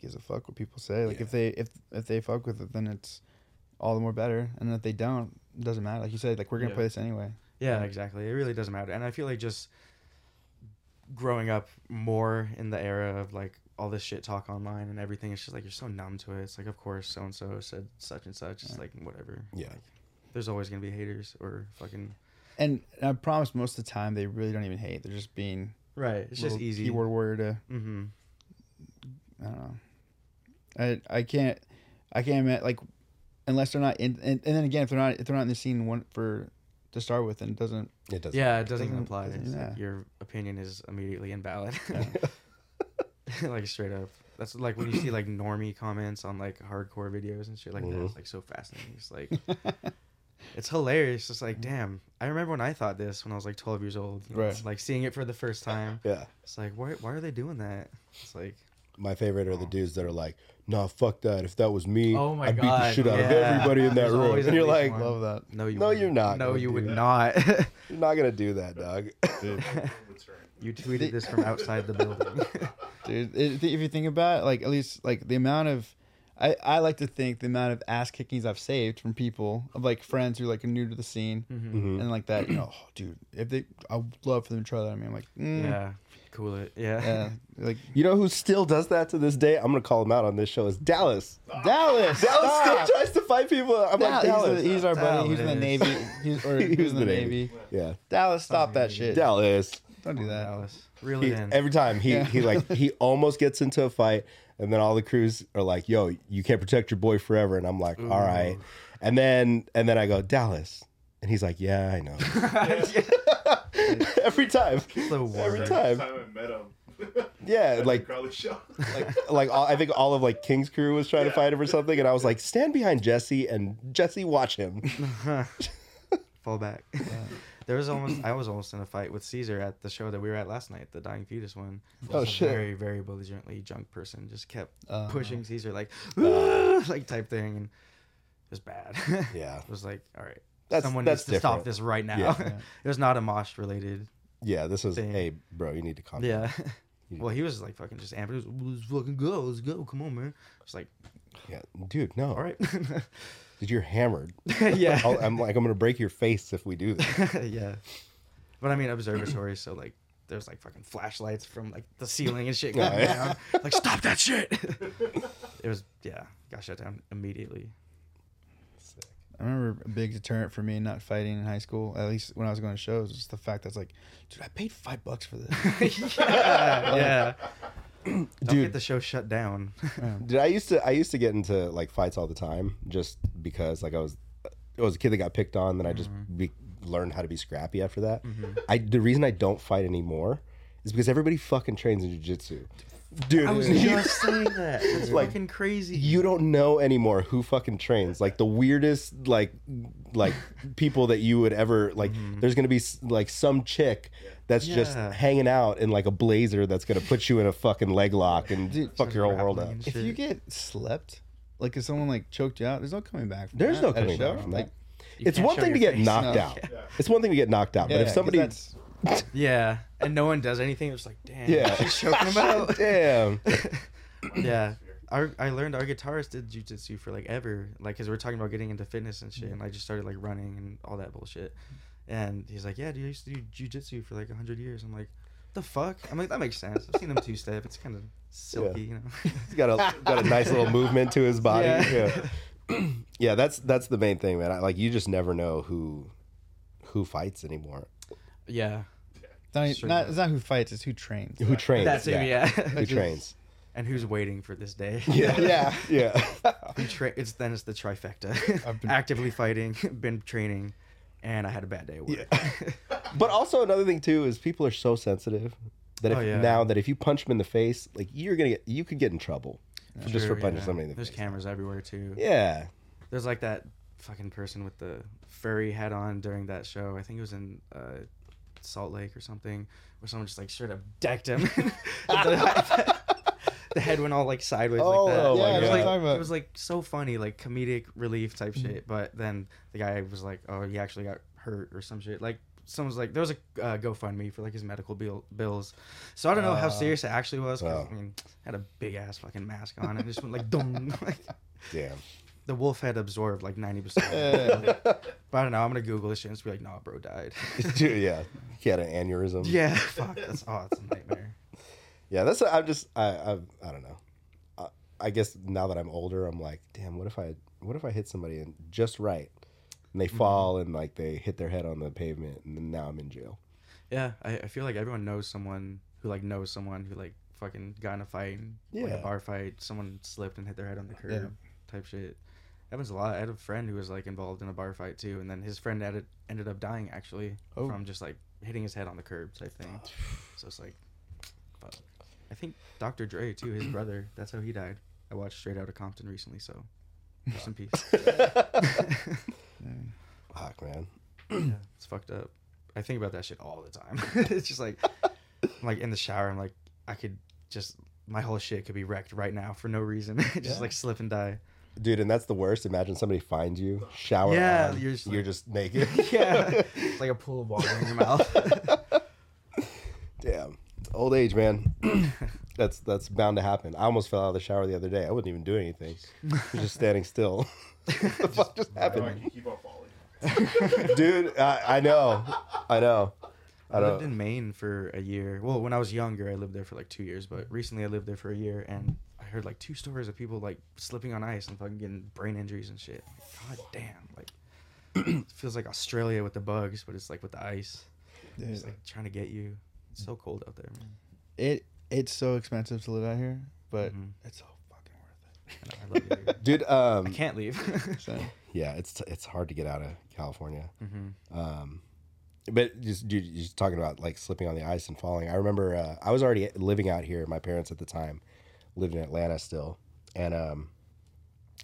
gives a fuck what people say. Like if they if if they fuck with it, then it's all the more better. And if they don't, it doesn't matter. Like you said, like we're gonna Yeah. play this anyway. Yeah, exactly. It really doesn't matter. And I feel like just growing up more in the era of like all this shit talk online and everything, it's just like you're so numb to it. It's like, of course, so and so said such and such. It's like whatever. Yeah. Like, there's always gonna be haters or fucking. And I promise, most of the time they really don't even hate. They're just being Right. It's just easy. keyboard warrior to Mm-hmm. I don't know. I I can't I can't admit like unless they're not in and, and then again if they're not if they're not in the scene one for to start with then it doesn't It doesn't. Yeah, it doesn't even Doesn't- apply. doesn't- It's like yeah. your opinion is immediately invalid. like straight up. That's like when you see like normie comments on like hardcore videos and shit like that. It's like so fascinating. It's like it's hilarious. It's like mm. damn. I remember when I thought this when I was like 12 years old. Right. it's Like seeing it for the first time. Yeah. It's like why why are they doing that? It's like My favorite are the oh. dudes that are like, "No, fuck that. If that was me, Oh my I'd beat the God, shit out of yeah. everybody in that There's room." always And at you're least like, one. love that. no you No, wouldn't. you're not No, gonna you do would that. not. "You're not gonna do that, dog." you tweeted this from outside the building. Dude, it, if you think about it, like at least like the amount of I, I like to think the amount of ass kickings I've saved from people of like friends who like are new to the scene Mm-hmm. and like that, you know, oh, dude, if they, I would love for them to try that. I mean, I'm like, mm, yeah. Cool it. Yeah. yeah, like You know who still does that to this day? I'm gonna call him out on this show. Is Dallas? Dallas. Dallas stop. still tries to fight people. I'm like Dallas, Dallas. he's, he's our buddy. He's in the Navy. He's, or he was in the Navy. Yeah, Dallas, stop that shit. Dallas. Don't do that. Dallas. Reel He, every time he Yeah. he like he almost gets into a fight, and then all the crews are like, "Yo, you can't protect your boy forever," and I'm like, "All mm. right," and then and then I go Dallas, and he's like, "Yeah, I know." every time, the every time, time I met him. yeah, like Crowley show. like like all, I think all of like King's crew was trying to fight him or something, and I was like, "Stand behind Jesse and Jesse, watch him." Fall back. There was almost I was almost in a fight with Caesar at the show that we were at last night, the Dying Fetus one. Oh, shit. Very very belligerently drunk person just kept Uh. pushing Caesar like "Ah," like type thing, and it was bad. Yeah. it was like all right. That's- Someone that's needs to stop this right now. Yeah. it was not a mosh related. Yeah, this was. Thing. Hey, bro, you need to calm down. Yeah. well, he was like fucking just amped. He was, Let's fucking go. Let's go. Come on, man. It's like, Yeah, dude, no. all right. Dude, you're hammered. yeah. I'll, I'm like, I'm gonna break your face if we do this. yeah. But I mean, observatory, so like, there's like fucking flashlights from like the ceiling and shit going Yeah. down. Like, stop that shit. it was, yeah, got shut down immediately. Sick. I remember a big deterrent for me not fighting in high school, at least when I was going to shows, was the fact that's like, dude, I paid five bucks for this. yeah. yeah. Don't Dude. get the show shut down. Dude, I used to I used to get into like fights all the time just because like I was I was a kid that got picked on. Then I just mm-hmm. be, learned how to be scrappy after that. Mm-hmm. I the reason I don't fight anymore is because everybody fucking trains in jujitsu. Dude, I was you, just saying that. It's Like, fucking crazy. you don't know anymore who fucking trains. Like the weirdest like like people that you would ever like. Mm-hmm. There's gonna be s- like some chick. That's just hanging out in like a blazer that's gonna put you in a fucking leg lock and fuck your whole world up. if you get slept, like if someone like choked you out, there's no coming back. From There's that no coming back from Like, that. You It's one thing to get face. knocked No. out. It's one thing to get knocked out, yeah, but if somebody, Yeah. And no one does anything. It's like, damn. yeah, She's choking him out. damn, yeah. Our, I learned our guitarist did jujitsu for like ever, like, cause we are talking about getting into fitness and shit, and I just started like running and all that bullshit. And he's like, "Yeah, dude, I used to do jujitsu for like a hundred years." I'm like, "The fuck?" I'm like, "That makes sense. I've seen him two step. It's kind of silky, you know." he's got a got a nice little movement to his body. Yeah. Yeah, yeah, that's that's the main thing, man. I, like you just never know who who fights anymore, yeah, not, Straight not, it's not who fights, it's who trains. who trains. that's it. Yeah, who trains. and who's waiting for this day? Yeah, yeah, yeah. Tra- it's then it's the trifecta. I've been- Actively fighting, been training, and I had a bad day at work. But also another thing too is people are so sensitive that if Oh, yeah. now that if you punch them in the face, like you're gonna get you could get in trouble for just for punching yeah. somebody in the There's face. cameras everywhere too. Yeah, There's like that fucking person with the furry hat on during that show. I think it was in uh, Salt Lake or something, where someone just like straight up decked him. the head went all like sideways Oh, like that. oh my it was God. like about- it was like so funny, like comedic relief type shit. But then the guy was like, "Oh, he actually got hurt or some shit." Like someone's like, there was a uh, GoFundMe for like his medical bill- bills. So I don't know how serious it actually was. Oh. I mean, had a big ass fucking mask on and it just went like dong. like, Damn. the wolf had absorbed like ninety percent. But I don't know. I'm gonna Google this shit and just be like, "Nah, bro died." Dude, yeah. He had an aneurysm. yeah, fuck. That's oh, it's a nightmare. Yeah, that's. I'm just. I. I, I don't know. I, I guess now that I'm older, I'm like, damn. What if I? What if I hit somebody and just right, and they mm-hmm. fall and like they hit their head on the pavement, and then now I'm in jail. Yeah, I, I feel like everyone knows someone who like knows someone who like fucking got in a fight, and, like Yeah. a bar fight. Someone slipped and hit their head on the curb, type shit. Happens a lot. I had a friend who was like involved in a bar fight too, and then his friend ended ended up dying actually Oh. from just like hitting his head on the curb type thing. so it's like, fuck. I think Dr. Dre too, his brother. That's how he died. I watched Straight Outta Compton recently, so rest in peace. Fuck, man. yeah, it's fucked up. I think about that shit all the time. it's just like, I'm like in the shower, I'm like, I could just, my whole shit could be wrecked right now for no reason. just like slip and die. Dude, and that's the worst. Imagine somebody finds you, shower Yeah, on, you're you're just just, naked. yeah, it's like a pool of water in your mouth. Damn, it's old age, man. that's that's bound to happen. I almost fell out of the shower the other day. I wasn't even doing anything. I was just standing still. what the fuck just happened, keep on falling. dude? I, I know, I know. I I lived don't. in Maine for a year. Well, when I was younger, I lived there for like two years, but recently I lived there for a year, and I heard like two stories of people like slipping on ice and fucking getting brain injuries and shit. God damn, like it feels like Australia with the bugs, but it's like with the ice. It's like trying to get you. It's so cold out there, man. It it's so expensive to live out here, but Mhm. it's so fucking worth it. I, know, I love it. Dude, um, I can't leave. So, yeah, it's it's hard to get out of California. hmm Um, but just dude, you're just talking about like slipping on the ice and falling. I remember uh, I was already living out here. My parents at the time lived in Atlanta still, and um,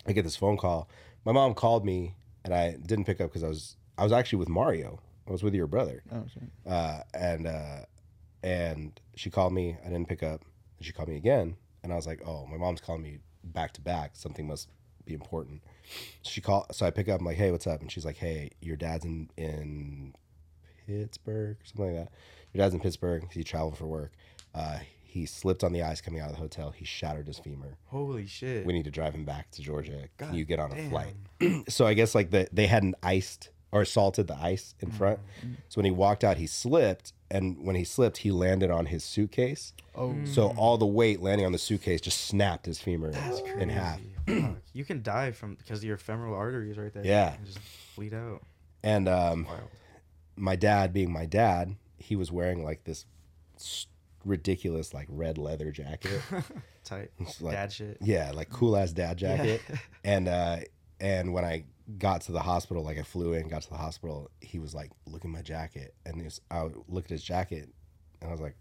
I get this phone call. My mom called me, and I didn't pick up because I was I was actually with Mario. I was with your brother, oh, sorry. uh, and uh, and she called me. I didn't pick up. And she called me again, and I was like, "Oh, my mom's calling me back to back. Something must be important." She called, so I pick up. I'm like, "Hey, what's up?" And she's like, "Hey, your dad's in in Pittsburgh, something like that. Your dad's in Pittsburgh. He traveled for work. Uh, he slipped on the ice coming out of the hotel. He shattered his femur. Holy shit. We need to drive him back to Georgia. Can you get on a damn. flight?" so I guess like the they hadn't iced or salted the ice in front. Mm-hmm. So when he walked out, he slipped, and when he slipped, he landed on his suitcase. Oh, So all the weight landing on the suitcase just snapped his femur in half. Crazy. Fuck. you can die from because your femoral arteries right there. Yeah. And just bleed out. And um, Wild. my dad, being my dad, he was wearing like this s- ridiculous like red leather jacket. Tight. It's like- Dad shit. Yeah, like cool ass dad jacket. And uh and when I got to the hospital, like I flew in, got to the hospital, he was like, "Look at my jacket," and was, I looked at his jacket, and I was like,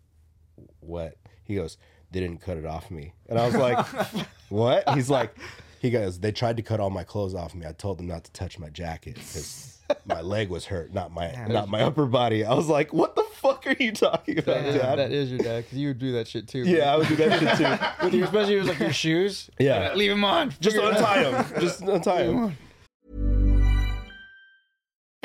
"What?" He goes, "They didn't cut it off me," and I was like, "What?" He's like, he goes, "They tried to cut all my clothes off me. I told them not to touch my jacket because my leg was hurt, not my not my upper body." I was like, "What the fuck are you talking about, that, dad?" that is your dad because you would do that shit too. yeah, I would do that shit too. With your, especially with like your shoes. Yeah. leave them on. Just Figure it out. untie them. Just untie him.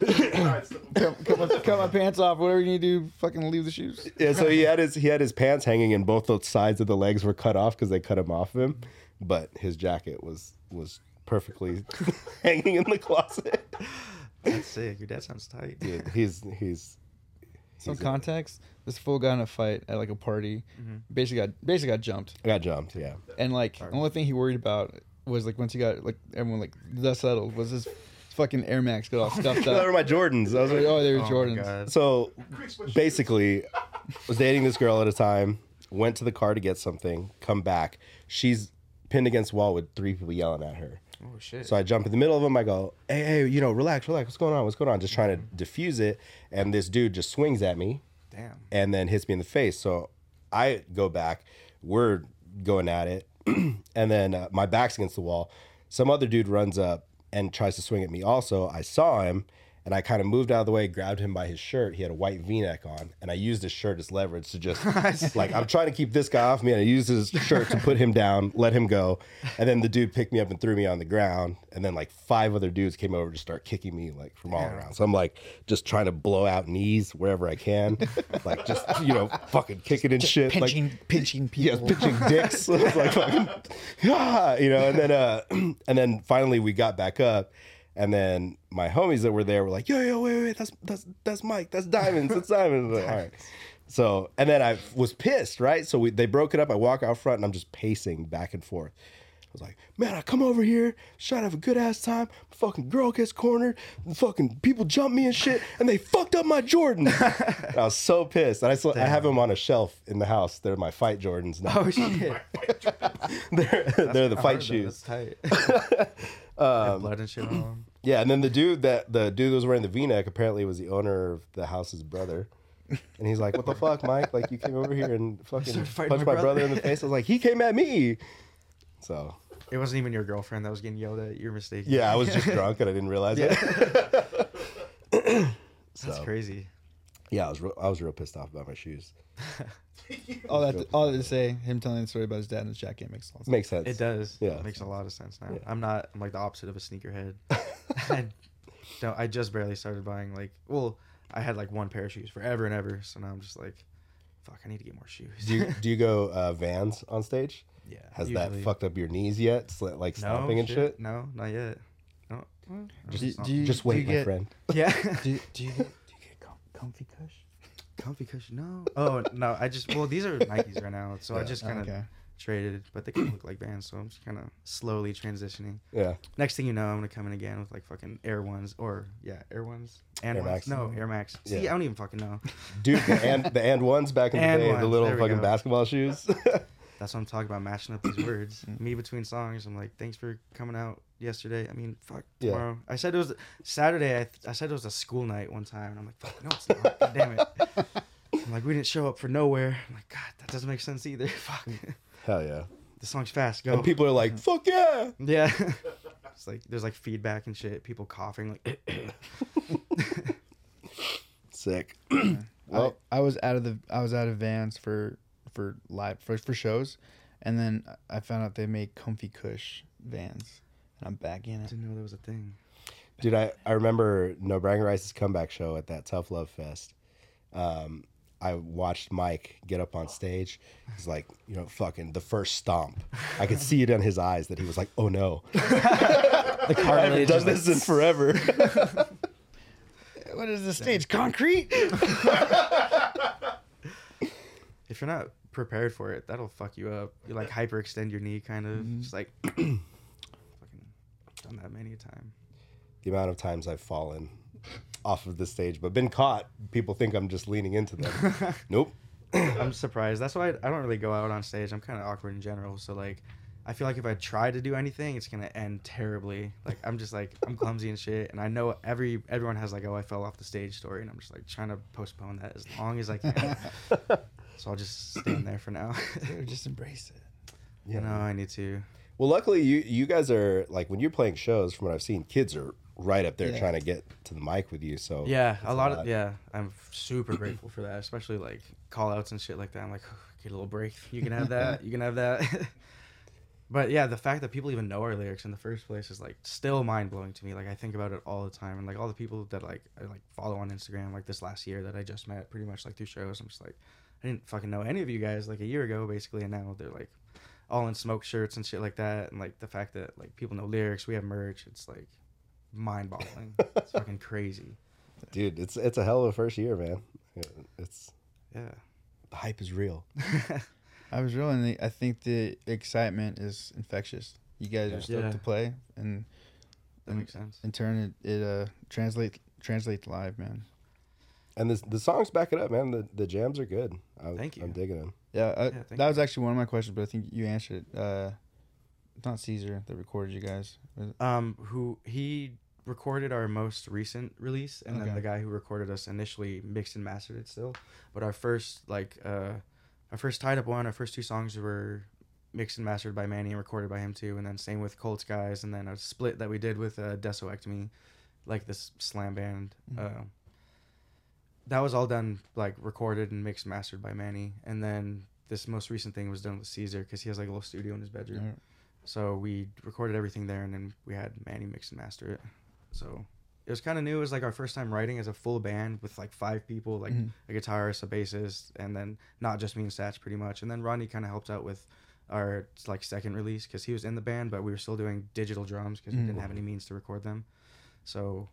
Cut, cut my, cut my pants off. Whatever you need to do, fucking leave the shoes. Yeah, so he had his he had his pants hanging, and both the sides of the legs were cut off because they cut him off of him. But his jacket was was perfectly hanging in the closet. That's sick. Your dad sounds tight. Dude, he's he's Some he's a- context: this fool got in a fight at like a party. Mm-hmm. Basically got basically got jumped, I got jumped. Yeah, and like the only thing he worried about was like once he got like everyone like the dust settled was his fucking Air Max got all stuffed up. that were my Jordans. I was like, oh, they were Oh my Jordans. God. So basically, was dating this girl at a time. Went to the car to get something. Come back. She's pinned against the wall with three people yelling at her. Oh shit. So I jump in the middle of them. I go, hey, hey, you know, relax, relax. What's going on? What's going on? Just trying to diffuse it. And this dude just swings at me Damn. and then hits me in the face. So I go back. We're going at it. and then uh, my back's against the wall. Some other dude runs up and tries to swing at me also. I saw him and I kind of moved out of the way, grabbed him by his shirt. He had a white v neck on. And I used his shirt as leverage to just, like, I'm trying to keep this guy off me. And I used his shirt to put him down, let him go. And then the dude picked me up and threw me on the ground. And then, like, five other dudes came over to start kicking me, like, from all around. So I'm, like, just trying to blow out knees wherever I can. like, just, you know, fucking kicking and shit. Pinching, like, pinching yeah, people. pinching dicks. Like fucking, ah, you know, and then uh, and then finally we got back up, and then my homies that were there were like, yo, yo, wait, wait, that's that's that's Mike, that's Diamonds, that's Diamonds. Like, All right. So and then I was pissed, right? So we they broke it up. I walk out front and I'm just pacing back and forth. I was like, man, I come over here, try to have a good ass time. My Fucking girl gets cornered, fucking people jump me and shit, and they fucked up my Jordan. I was so pissed. And I still I have them on a shelf in the house. They're my fight Jordans now. Oh shit. they're they're the fight shoes. That's tight. Have um, blood and shit on them. Yeah, and then the dude that the dude that was wearing the V-neck apparently was the owner of the house's brother. And he's like, "What the fuck, Mike? Like you came over here and fucking punched my my brother. brother." in the face." I was like, "He came at me." So It wasn't even your girlfriend that was getting yelled at. You're mistaken. yeah, I was just drunk and I didn't realize it. That's crazy. Yeah, I was real, I was real pissed off about my shoes. all that, all that to say, him telling the story about his dad and his jacket makes a lot of sense. Makes sense. It does. Yeah. it Makes a lot of sense now. I'm not. I'm like the opposite of a sneakerhead. I don't. I just barely started buying like. Well, I had like one pair of shoes forever and ever. So now I'm just like, fuck. I need to get more shoes. Do you do you go uh, Vans on stage? Yeah, Has that fucked up your knees yet? Sli- Like no stomping and shit? No, not yet. No. Just, it's not- do you- just do wait, you my get- friend. yeah. Do you, do you get, do you get com- comfy cush? Comfy cushion. No. Oh no. I just. Well, these are Nikes right now, so I Yeah. just kind of Okay. traded, but they kind of look like Vans, so I'm just kind of slowly transitioning. Yeah. Next thing you know, I'm gonna come in again with like fucking Air Ones or yeah, Air Ones and Air ones. Max. No, Air Max. See, Yeah. I don't even fucking know. Dude, the and the and ones back in the And day, the ones, little there we fucking go. basketball shoes. That's what I'm talking about, matching up these words. Me between songs, I'm like, thanks for coming out yesterday. I mean, fuck Yeah. tomorrow. I said it was Saturday. I, I said it was a school night one time, and I'm like, fuck, no, it's not. God damn it. I'm like, we didn't show up for nowhere. I'm like, God, that doesn't make sense either. Fuck. Hell yeah. The song's fast. Go. And people are like, "Fuck yeah!" yeah. it's like there's like feedback and shit. People coughing like. Sick. Well, I, I was out of the I was out of Vans for for live for for shows, and then I found out they make comfy cush Vans, and I'm back in it. didn't know there was a thing. Dude, I, I remember No Bragging Rights' comeback show at that Tough Love Fest. Um, I watched Mike get up on stage. He's like, you know, fucking the first stomp. I could see it in his eyes that he was like, oh no. The I haven't done this in forever. What is this stage? Concrete? if you're not prepared for it, that'll fuck you up. You like hyperextend your knee, kind of. Mm-hmm. Just like fucking done that many a time. the amount of times I've fallen off of the stage, but been caught. People think I'm just leaning into them. nope. I'm surprised. That's why I, I don't really go out on stage. I'm kind of awkward in general. So like, I feel like if I try to do anything, it's gonna end terribly. Like I'm just like I'm clumsy and shit, and I know every everyone has like oh I fell off the stage story, and I'm just like trying to postpone that as long as I can. so I'll just stand there for now. Dude, just embrace it. you know I need to. Well, luckily you you guys are like when you're playing shows. From what I've seen, kids are right up there Yeah. trying to get to the mic with you. So Yeah, it's a lot of yeah. I'm super grateful for that, especially like call outs and shit like that. I'm like, get a little break. You can have that. You can have that. But yeah, the fact that people even know our lyrics in the first place is like still mind blowing to me. Like I think about it all the time, and like all the people that like I like follow on Instagram, like this last year that I just met, pretty much like through shows. I'm just like, I didn't fucking know any of you guys like a year ago, basically, and now they're like all in smoke shirts and shit like that, and like the fact that like people know lyrics, we have merch, it's like mind boggling. it's fucking crazy. Dude, it's it's a hell of a first year, man. It's Yeah. the hype is real. I was real, and I think the excitement is infectious. You guys Yeah. are stoked Yeah. to play, and That and makes sense. In turn, it, it uh translate translates live, man. And the the songs back it up, man. The the jams are good. I, Thank you. I'm digging them. Yeah, I, Yeah, thank that was actually one of my questions, but I think you answered it. Uh, not Caesar that recorded you guys. Um, who he recorded our most recent release, and then the guy who recorded us initially mixed and mastered it still. But our first like uh, our first tied up one, our first two songs were mixed and mastered by Manny and recorded by him too. And then same with Colts guys, and then a split that we did with uh, Desoectomy, like this slam band. Mhm. Uh, that was all done like recorded and mixed mastered by Manny, and then this most recent thing was done with Caesar because he has like a little studio in his bedroom. Alright. So we recorded everything there, and then we had Manny mix and master it. So it was kind of new. It was like our first time writing as a full band with like five people, like Mhm. a guitarist, a bassist, and then not just me and Satch pretty much. And then Rodney kind of helped out with our like second release because he was in the band, but we were still doing digital drums because we Mm. didn't have any means to record them. So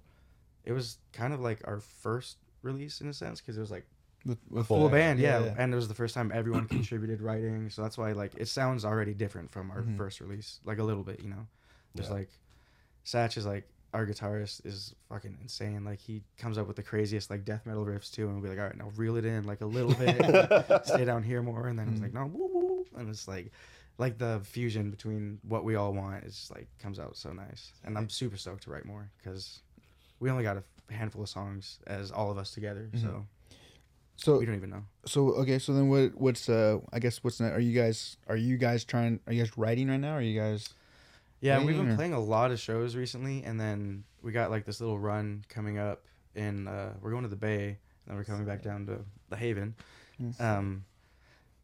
it was kind of like our first release in a sense because it was like with, with full the- band, yeah. And it was the first time everyone contributed writing, so that's why like it sounds already different from our Mhm. first release, like a little bit, you know. There's Yeah. like Satch is like our guitarist is fucking insane. Like he comes up with the craziest like death metal riffs too, and we'll be like, all right, now reel it in like a little bit, stay down here more, and then it's like no, woo, woo, and it's like like the fusion between what we all want is just like comes out so nice, and I'm super stoked to write more because we only got a handful of songs as all of us together, Mhm. so So we don't even know. so okay. So then what? What's uh? I guess what's next? Are you guys? Are you guys trying? Are you guys writing right now? Are you guys? Yeah, we've been or- playing a lot of shows recently, and then we got like this little run coming up in. Uh, we're going to the Bay, and then we're coming back down to the Haven. Um,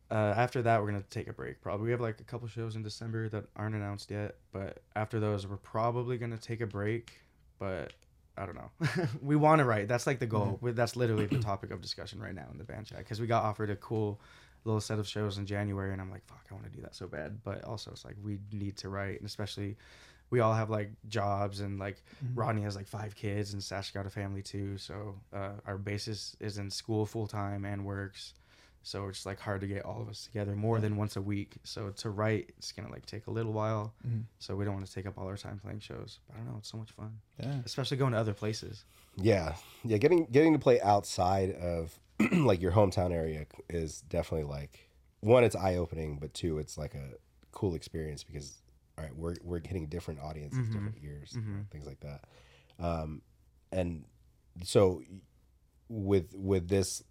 uh, after that, we're gonna take a break. Probably we have like a couple shows in December that aren't announced yet, but after those, we're probably gonna take a break. But I don't know. we want to write. That's like the goal. We- That's literally the topic of discussion right now in the band chat because we got offered a cool little set of shows in January, and I'm like, fuck, I want to do that so bad. But also, it's like we need to write, and especially we all have like jobs, and like Rodney has like five kids, and Satch got a family too. So uh, our basis is in school full time and works. So it's like hard to get all of us together more than once a week. So to write, it's gonna like take a little while. Mhm. So we don't want to take up all our time playing shows. But I don't know, it's so much fun, Yeah. especially going to other places. Yeah, yeah. Getting getting to play outside of like your hometown area is definitely like one. It's eye opening, but two, it's like a cool experience because all right, we're we're getting different audiences, Mhm. different ears, Mhm. things like that. Um, and so with with this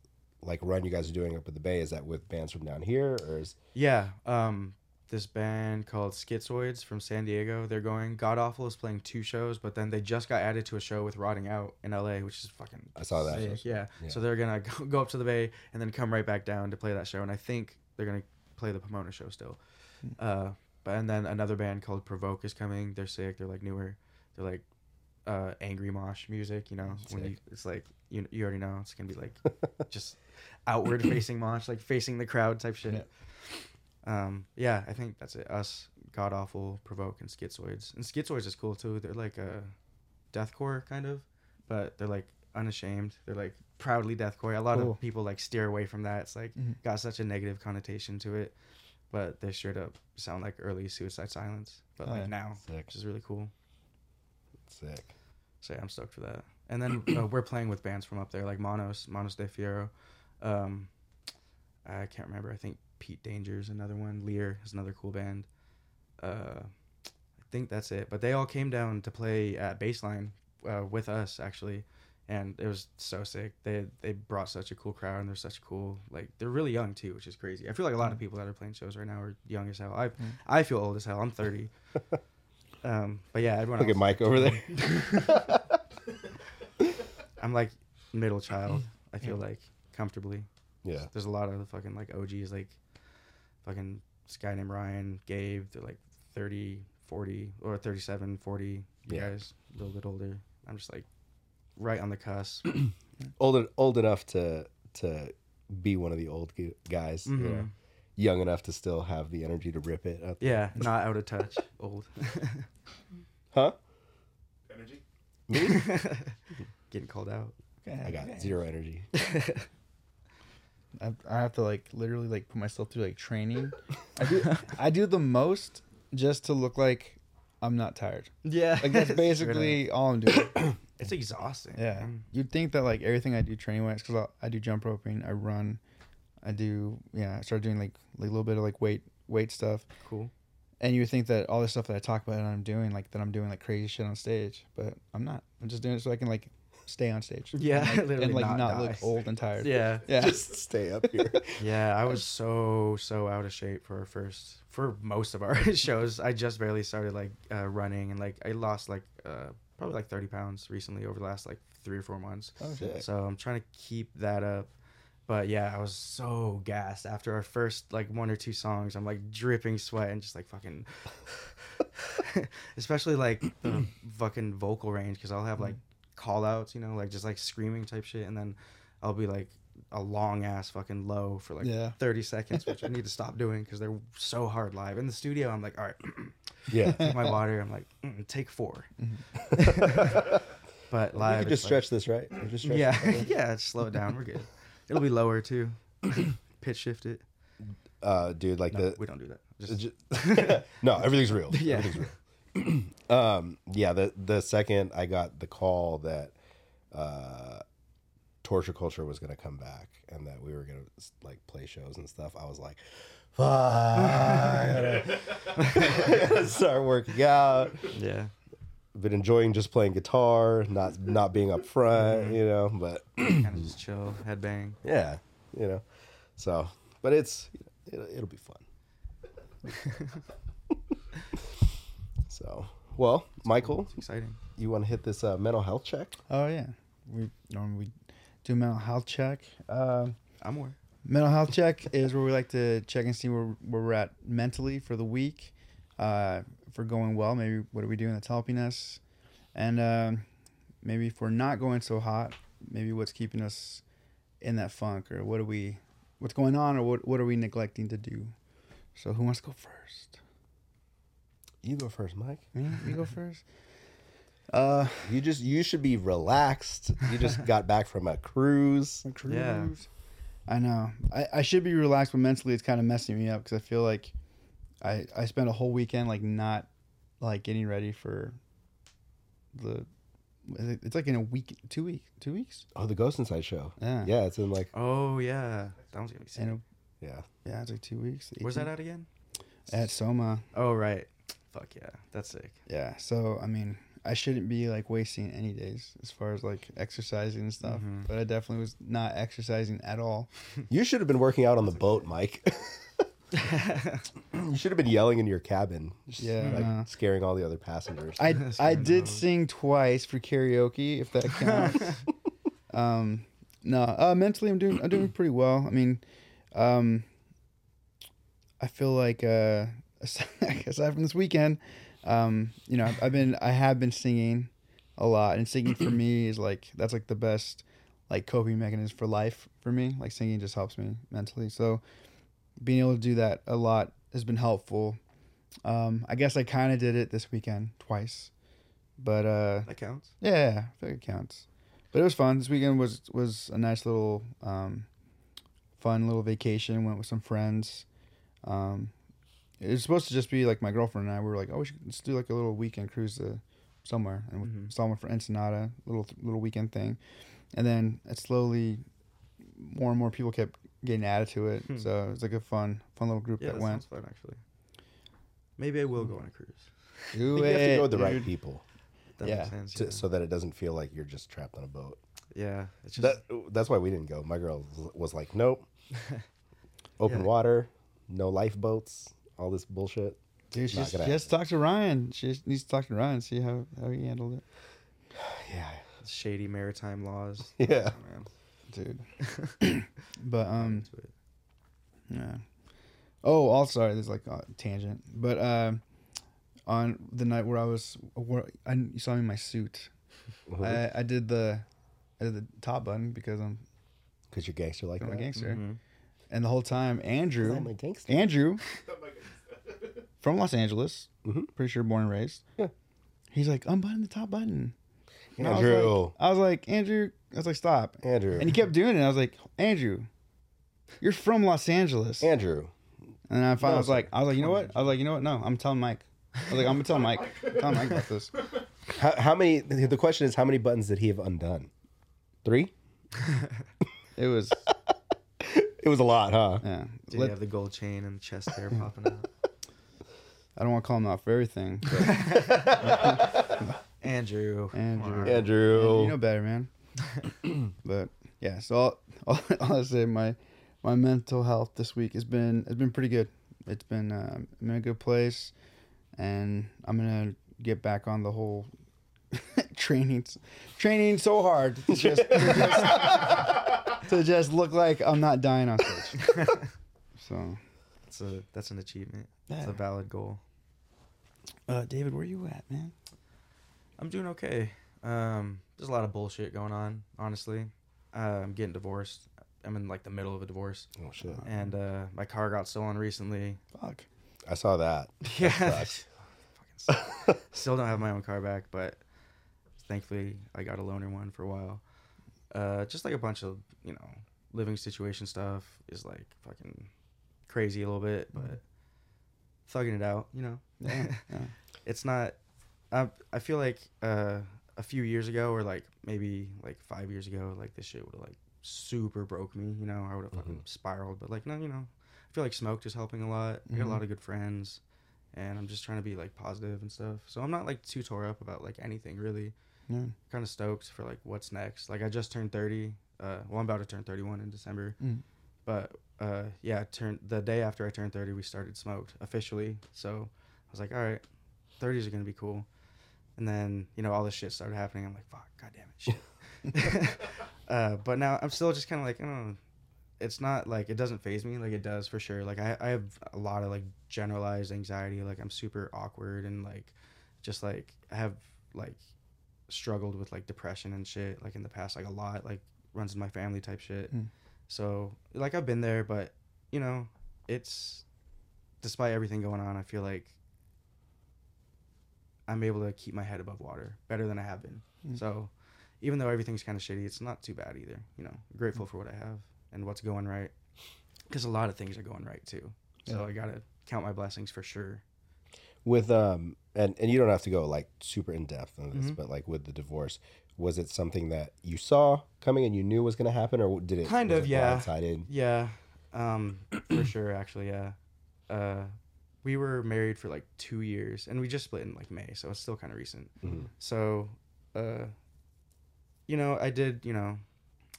like run you guys are doing up at the Bay, is that with bands from down here or is Yeah, um, this band called Schizoids from San Diego. They're going. God Awful is playing two shows, but then they just got added to a show with Rotting Out in LA, which is fucking. I saw that. sick, Yeah. Yeah. So they're gonna go, go up to the Bay and then come right back down to play that show, and I think they're gonna play the Pomona show still. Uh, but and then another band called Provoke is coming. They're sick. They're like newer. They're like uh, angry mosh music. You know, when you, it's like you you already know it's gonna be like just outward facing mosh, like facing the crowd type shit. Um, yeah, I think that's it. Us, God Awful, Provoke, and Schizoids. And Schizoids is cool too. They're like a deathcore kind of, but they're like unashamed. They're like proudly deathcore. A lot Cool. of people like steer away from that. It's like Mhm. got such a negative connotation to it, but they straight up sound like early Suicide Silence, but Oh, like yeah. now, Sick. which is really cool. sick? So yeah, I'm stoked for that. And then uh, we're playing with bands from up there, like Monos, Monos de Fiero. Um, I can't remember. I think Pete Danger's another one. Lear is another cool band. Uh, I think that's it. But they all came down to play at Baseline uh, with us actually, and it was so sick. They they brought such a cool crowd, and they're such cool. Like they're really young too, which is crazy. I feel like a lot of people that are playing shows right now are young as hell. I I feel old as hell. I'm 30. um, but yeah, everyone. Look at Mike over there. I'm like middle child. I feel like comfortably. Yeah. There's a lot of the fucking like OGs like fucking this guy named Ryan, Gabe. They're like 30, 40, or 37, 40. You Yeah. guys a little bit older. I'm just like right on the cusp. old old enough to to be one of the old gu- guys, you mm-hmm. know, young enough to still have the energy to rip it. Out there. yeah, not out of touch. Old. Huh? Energy. Me? Getting called out. I got zero energy. I, I have to like literally like put myself through like training. I do I do the most just to look like I'm not tired. Yeah. Like that's basically all I'm doing. It's exhausting. Yeah, man. you'd think that like everything I do training wise, because I do jump roping, I run, I do yeah, I started doing like like a little bit of like weight weight stuff, Cool. and you would think that all this stuff that I talk about and I'm doing like that I'm doing like crazy shit on stage, but I'm not. I'm just doing it so I can like stay on stage. Yeah, and, like, literally and like not not, look old and tired. Yeah. yeah. Just stay up here. Yeah, I was so so out of shape for our first for most of our shows. I just barely started like uh, running and like I lost like uh, probably like thirty pounds recently over the last like three or four months. Oh, shit. So I'm trying to keep that up. But yeah, I was so gassed after our first like one or two songs. I'm like dripping sweat and just like fucking, especially like the fucking vocal range because I'll have like call outs, you know, like just like screaming type shit, and then I'll be like a long ass fucking low for like Yeah. 30 seconds, which I need to stop doing because they're so hard live. In the studio, I'm like, all right, Yeah. take my water. I'm like, mm, take 4 but You live, could it's just like- stretch this, right? Just stretch yeah, it. yeah, just slow it down. We're good. It'll be lower too. Pitch shift it. Uh, dude, like No, the we don't do that. Just, Ju- no, everything's real. Yeah. Everything's real. um, yeah, the the second I got the call that uh, torture culture was gonna come back and that we were gonna like play shows and stuff, I was like, "Fuck!" I gotta, start working out. yeah. Been enjoying just playing guitar, not not being up front, you know. But kind of just chill, headbang. yeah, you know. So, but it's it'll, it'll be fun. so, well, Michael, It's exciting. you want to hit this uh, mental health check? Oh yeah, we normally do mental health check. Uh, I'm aware. mental health check is where we like to check and see where, where we're at mentally for the week. Uh, if we're going well, maybe what are we doing that's helping us, and um maybe if we're not going so hot, maybe what's keeping us in that funk, or what are we, what's going on, or what what are we neglecting to do. So who wants to go first? You go first, Mike. Me? You go first. Uh, You just you should be relaxed. You just got back from a cruise. cruise. Yeah. I know. I, I should be relaxed, but mentally it's kind of messing me up because I feel like I I spent a whole weekend like not like getting ready for the. It's like in a week, two weeks, two weeks. Oh, the Ghost Inside show. Yeah. Yeah, it's in like Oh yeah, that one's gonna be sick. And yeah. yeah, it's like two weeks. Where's that 18 at again? At Soma. Oh right. Fuck yeah, that's sick. Yeah. So I mean, I shouldn't be like wasting any days as far as like exercising and stuff. Mhm. But I definitely was not exercising at all. You should have been working out on the boat, Mike. you should have been yelling in your cabin. just, Yeah, like no. scaring all the other passengers. I I did enough. sing twice for karaoke, if that counts. um, no, uh, mentally I'm doing I'm doing pretty well. I mean, um, I feel like uh, aside from this weekend, um, you know, I've, I've been I have been singing a lot, and singing for me is like that's like the best like coping mechanism for life for me. Like singing just helps me mentally. So being able to do that a lot has been helpful. Um, I guess I kind of did it this weekend twice, but uh, That counts. yeah, I like it counts. But it was fun. This weekend was was a nice little um, fun little vacation. Went with some friends. Um, it was supposed to just be like my girlfriend and I. We were like, oh, we should let's do like a little weekend cruise to somewhere, and we Mhm. saw one for Ensenada, little little weekend thing. And then it slowly, more and more people kept getting added to it. Hmm. So it was like a fun fun little group Yeah, that, that went. sounds fun actually. Maybe I will go on a cruise. I Do think you have to go with the right people That Yeah, makes sense. to, yeah. so that it doesn't feel like you're just trapped on a boat. yeah, it's just That that's why we didn't go. My girl was like, "Nope, open Yeah. water, no lifeboats, all this bullshit." Dude, she just, gonna she has to talk to Ryan. She just needs to talk to Ryan, see how, how he handled it. Yeah, shady maritime laws. yeah. Oh, man. dude. but um, yeah. Oh, also, sorry, there's like a tangent, but um, on the night where I was, where I, you saw me in my suit. I, I did the, I did the top button because I'm, Because you're gangster like I'm a gangster. Mm-hmm. And the whole time, Andrew, I'm a. Andrew, from Los Angeles, Mhm. pretty sure born and raised. Yeah. He's like, unbutton the top button. And I was Andrew. like- I was like, Andrew. I was like, stop. Andrew. And he kept doing it. I was like, Andrew, you're from Los Angeles. Andrew. And I finally No, was like, I was like, you know what? I was like, you know what? No, I'm telling Mike. I was like, I'm gonna tell Mike. Tell Mike about this. How, how many? The question is, how many buttons did he have undone? Three. It was, It was a lot, huh? yeah. Did Let- he have the gold chain and the chest hair popping out? I don't want to call him out for everything. But Andrew. Andrew. Wow. Andrew. you know better, man. but yeah, so all, all, all I say, my my mental health this week has been has been pretty good. It's been uh, I'm in a good place, and I'm gonna get back on the whole training training so hard to just, to just to just look like I'm not dying on stage. So, That's a that's an achievement. It's Yeah. a valid goal. uh, David, where you at, man? I'm doing okay. Um, there's a lot of bullshit going on, honestly. Uh, I'm getting divorced. I'm in like the middle of a divorce, Oh shit! and uh, my car got stolen recently. Fuck. I saw that. Yeah, sucks. Fucking suck. Still don't have my own car back, but thankfully I got a loaner one for a while. Uh, just like a bunch of you know living situation stuff is like fucking crazy a little bit, but thugging it out, you know. Yeah, yeah. it's not. I I feel like uh, a few years ago, or like maybe like five years ago, like this shit would have like super broke me. You know, I would have fucking spiraled. But like no, you know, I feel like smoked is helping a lot. I got a lot of good friends, and I'm just trying to be like positive and stuff. So I'm not like too tore up about like anything really. Yeah. Kind of stoked for like what's next. Like I just turned 30. Uh, well, I'm about to turn 31 in December. Mm. But uh, yeah, turned the day after I turned 30, we started smoked officially. So I was like, all right, 30s are gonna be cool. And then you know all this shit started happening. I'm like, fuck, god damn it, shit. uh, but now I'm still just kind of like, I don't know. It's not like it doesn't phase me like it does for sure. Like I, I have a lot of like generalized anxiety. Like I'm super awkward and like just like I have like struggled with like depression and shit like in the past like a lot like runs in my family type shit. Mm. So like I've been there, but you know, it's despite everything going on, I feel like I'm able to keep my head above water better than I have been. Mm. So even though everything's kind of shitty, it's not too bad either. You know, grateful for what I have and what's going right, because a lot of things are going right too. So Yeah. I gotta count my blessings for sure. With um, and and you don't have to go like super in depth on this, Mhm. but like with the divorce, was it something that you saw coming and you knew was going to happen, or did it Kind of, it yeah. blindsided? Yeah, um, for sure. Actually, yeah. Uh, we were married for like two years, and we just split in like May, so it's still kind of recent. Mhm. So, uh, you know, I did, you know,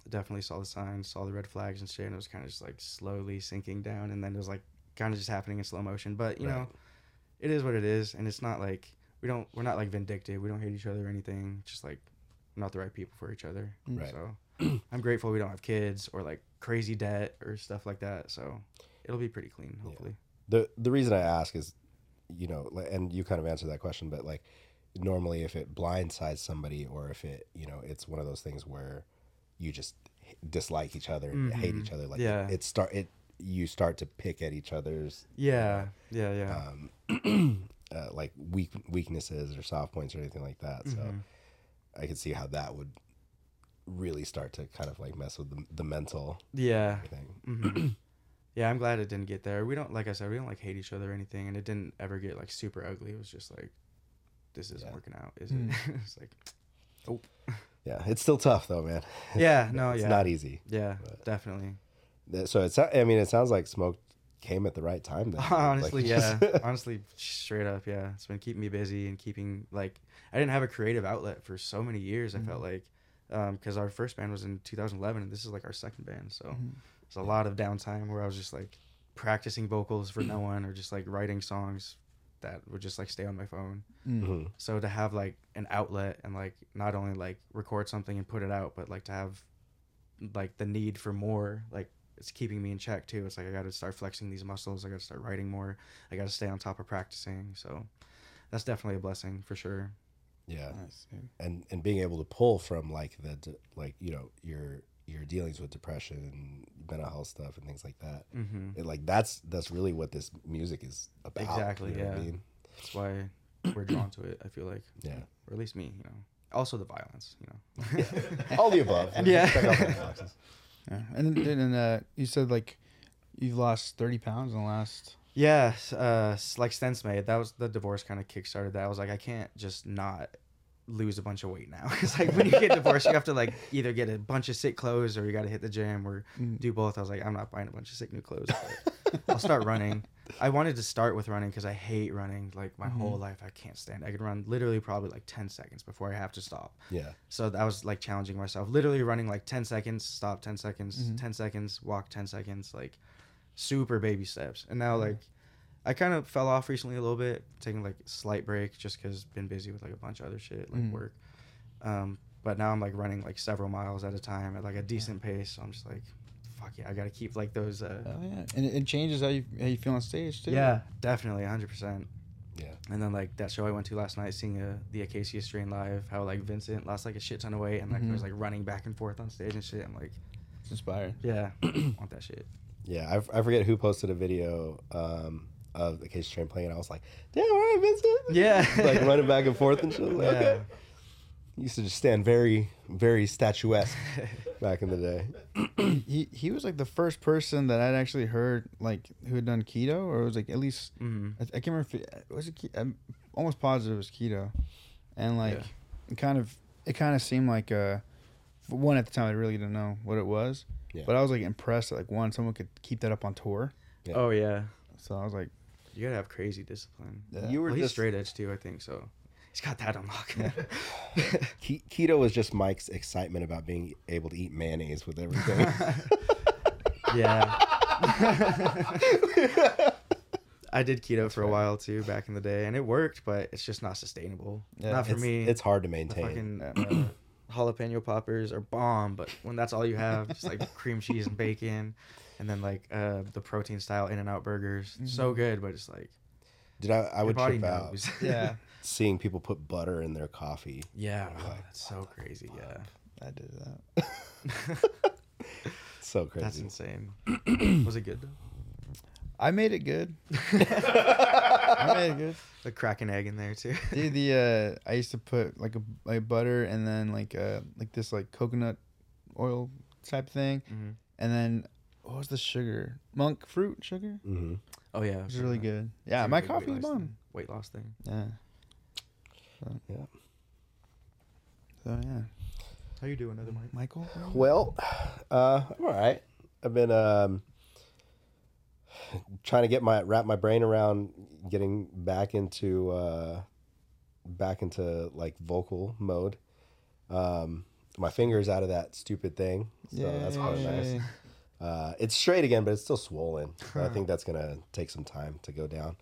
definitely saw the signs, saw the red flags and shit, and it was kind of just like slowly sinking down, and then it was like kind of just happening in slow motion. But you know, Right. It is what it is, and it's not like we don't, we're not like vindictive. We don't hate each other or anything. Just like we're not the right people for each other. Right. So I'm grateful we don't have kids or like crazy debt or stuff like that. So it'll be pretty clean, hopefully. the the reason I ask is, you know, and you kind of answered that question, but like normally if it blindsides somebody or if it, you know, it's one of those things where you just dislike each other and hate Mhm. each other. Like Yeah. it, it start it you start to pick at each other's Yeah, yeah, yeah. um, uh, like weak weaknesses or soft points or anything like that. So Mhm. I could see how that would really start to kind of like mess with the, the mental yeah. thing. hmm yeah, I'm glad it didn't get there. We don't, like I said, we don't like hate each other or anything, and it didn't ever get like super ugly. It was just like, this isn't Yeah. working out, is Mm. it? it's like, oh, Yeah, it's still tough though, man. Yeah, no, it's yeah. not easy. yeah, definitely. That- So it's I mean, it sounds like smoke came at the right time. Then Honestly, Like, yeah. Honestly, straight up, yeah. It's been keeping me busy and keeping like I didn't have a creative outlet for so many years. I felt mm-hmm. like um, because our first band was in 2011 and this is like our second band, so mm-hmm. it's a lot of downtime where I was just like practicing vocals for no one or just like writing songs that would just like stay on my phone. Mhm. So to have like an outlet and like not only like record something and put it out, but like to have like the need for more, like it's keeping me in check too. It's like I got to start flexing these muscles. I got to start writing more. I got to stay on top of practicing. So that's definitely a blessing for sure. Yeah. Nice, and and being able to pull from like the d- like you know your your dealings with depression and mental health stuff and things like that. Mhm. It, like that's that's really what this music is about. Exactly. you know yeah. I mean? That's why we're drawn to it. I feel like. Yeah. Or at least me. You know. Also the violence. You know. All the above. Yeah. Check out those boxes. Yeah. And then and, uh, you said like you've lost thirty pounds in the last. Yeah, uh, like Stents made. That was the divorce kind of kickstarted that. I was like, I can't just not lose a bunch of weight now. it's like when you get divorced, you have to like either get a bunch of sick clothes or you got to hit the gym or Mm. do both. I was like, I'm not buying a bunch of sick new clothes. I'll start running. I wanted to start with running because I hate running. Like my whole Mhm. life, I can't stand. I could run literally probably like 10 seconds before I have to stop. Yeah. So that was like challenging myself. Literally running like 10 seconds, stop 10 seconds, Mhm. 10 seconds, walk 10 seconds, like super baby steps. And now like I kind of fell off recently a little bit, taking like a slight break just cuz been busy with like a bunch of other shit like Mhm. work. Um but now I'm like running like several miles at a time at like a decent pace. So I'm just like fuck yeah, I got to keep like those uh Oh yeah, and it, it changes how you how you feel on stage too. yeah, definitely, hundred percent. Yeah. And then like that show I went to last night, seeing uh, the Acacia Strain live, how like Vincent lost like a shit ton of weight and like Mhm. was like running back and forth on stage and shit. I'm like, it's inspired. yeah, want that shit. Yeah, I, f- I forget who posted a video um, of the Acacia Strain playing. and I was like, "Damn, all right, Vincent." Yeah. like running back and forth and shit. Like, Yeah. Okay. Used to just stand very, very statuesque back in the day. he he was like the first person that I'd actually heard like who had done keto or it was like at least Mhm. I, I can't remember if it was it ke- I'm almost positive it was keto, and like Yeah. it kind of it kind of seemed like uh one at the time I really didn't know what it was, Yeah. but I was like impressed that like one someone could keep that up on tour, Yeah. Oh yeah, so I was like you gotta have crazy discipline. Yeah. You were Well, he's just straight edge too, I think. So he's got that on lock. Ke- keto was just Mike's excitement about being able to eat mayonnaise with everything. yeah. I did keto for a while too back in the day, and it worked, but it's just not sustainable. Yeah, not for it's, me. it's hard to the maintain. fucking uh, jalapeno poppers are bomb, but when that's all you have, just like cream cheese and bacon, and then like uh, the protein style In and Out burgers, so good, but it's like Did I? I your would body trip out yeah seeing people put butter in their coffee. yeah, oh, that's so crazy. Yeah, I did that. So crazy. that's insane. Was it good though? I made it good. I made it good. Like cracking egg in there too. Dude, the uh, I used to put like a like butter and then like uh like this like coconut oil type thing, Mhm. and then what was the sugar? Monk fruit sugar. hmm Oh yeah, It was really good. Yeah, a my good coffee weight was loss bomb. thing. Weight loss thing. Yeah. So, Yeah. So yeah, How you doing, other Mike? Michael. Well, uh, I'm all right. I've been um, trying to get my wrap my brain around getting back into uh, back into like vocal mode. Um, my fingers out of that stupid thing, so that's quite nice. Uh, it's straight again, but it's still swollen. So I think that's gonna take some time to go down.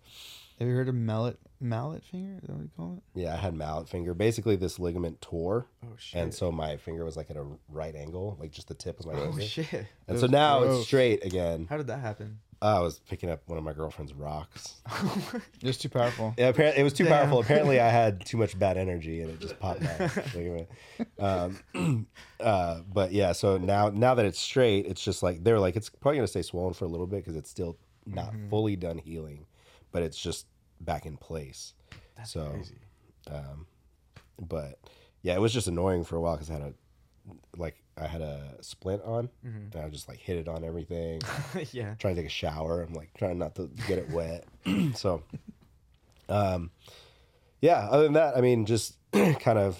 Have you heard of mallet mallet finger? Is that what you call it? Yeah, I had mallet finger. Basically, this ligament tore, Oh shit. and so my finger was like at a right angle, like just the tip of my oh finger. shit. And so now gross. it's straight again. How did that happen? I was picking up one of my girlfriend's rocks. Just too powerful. Yeah, apparently it was too Damn. powerful. Apparently, I had too much bad energy, and it just popped out. ligament. um, uh, but yeah, so now now that it's straight, it's just like they're like it's probably gonna stay swollen for a little bit because it's still not Mm-hmm. fully done healing, but it's just back in place. That's So, crazy. Um, but yeah, it was just annoying for a while because I had a like I had a splint on, Mhm. and I just like hit it on everything. yeah. trying to take a shower. I'm like trying not to get it wet. so, um, yeah. Other than that, I mean, just kind of,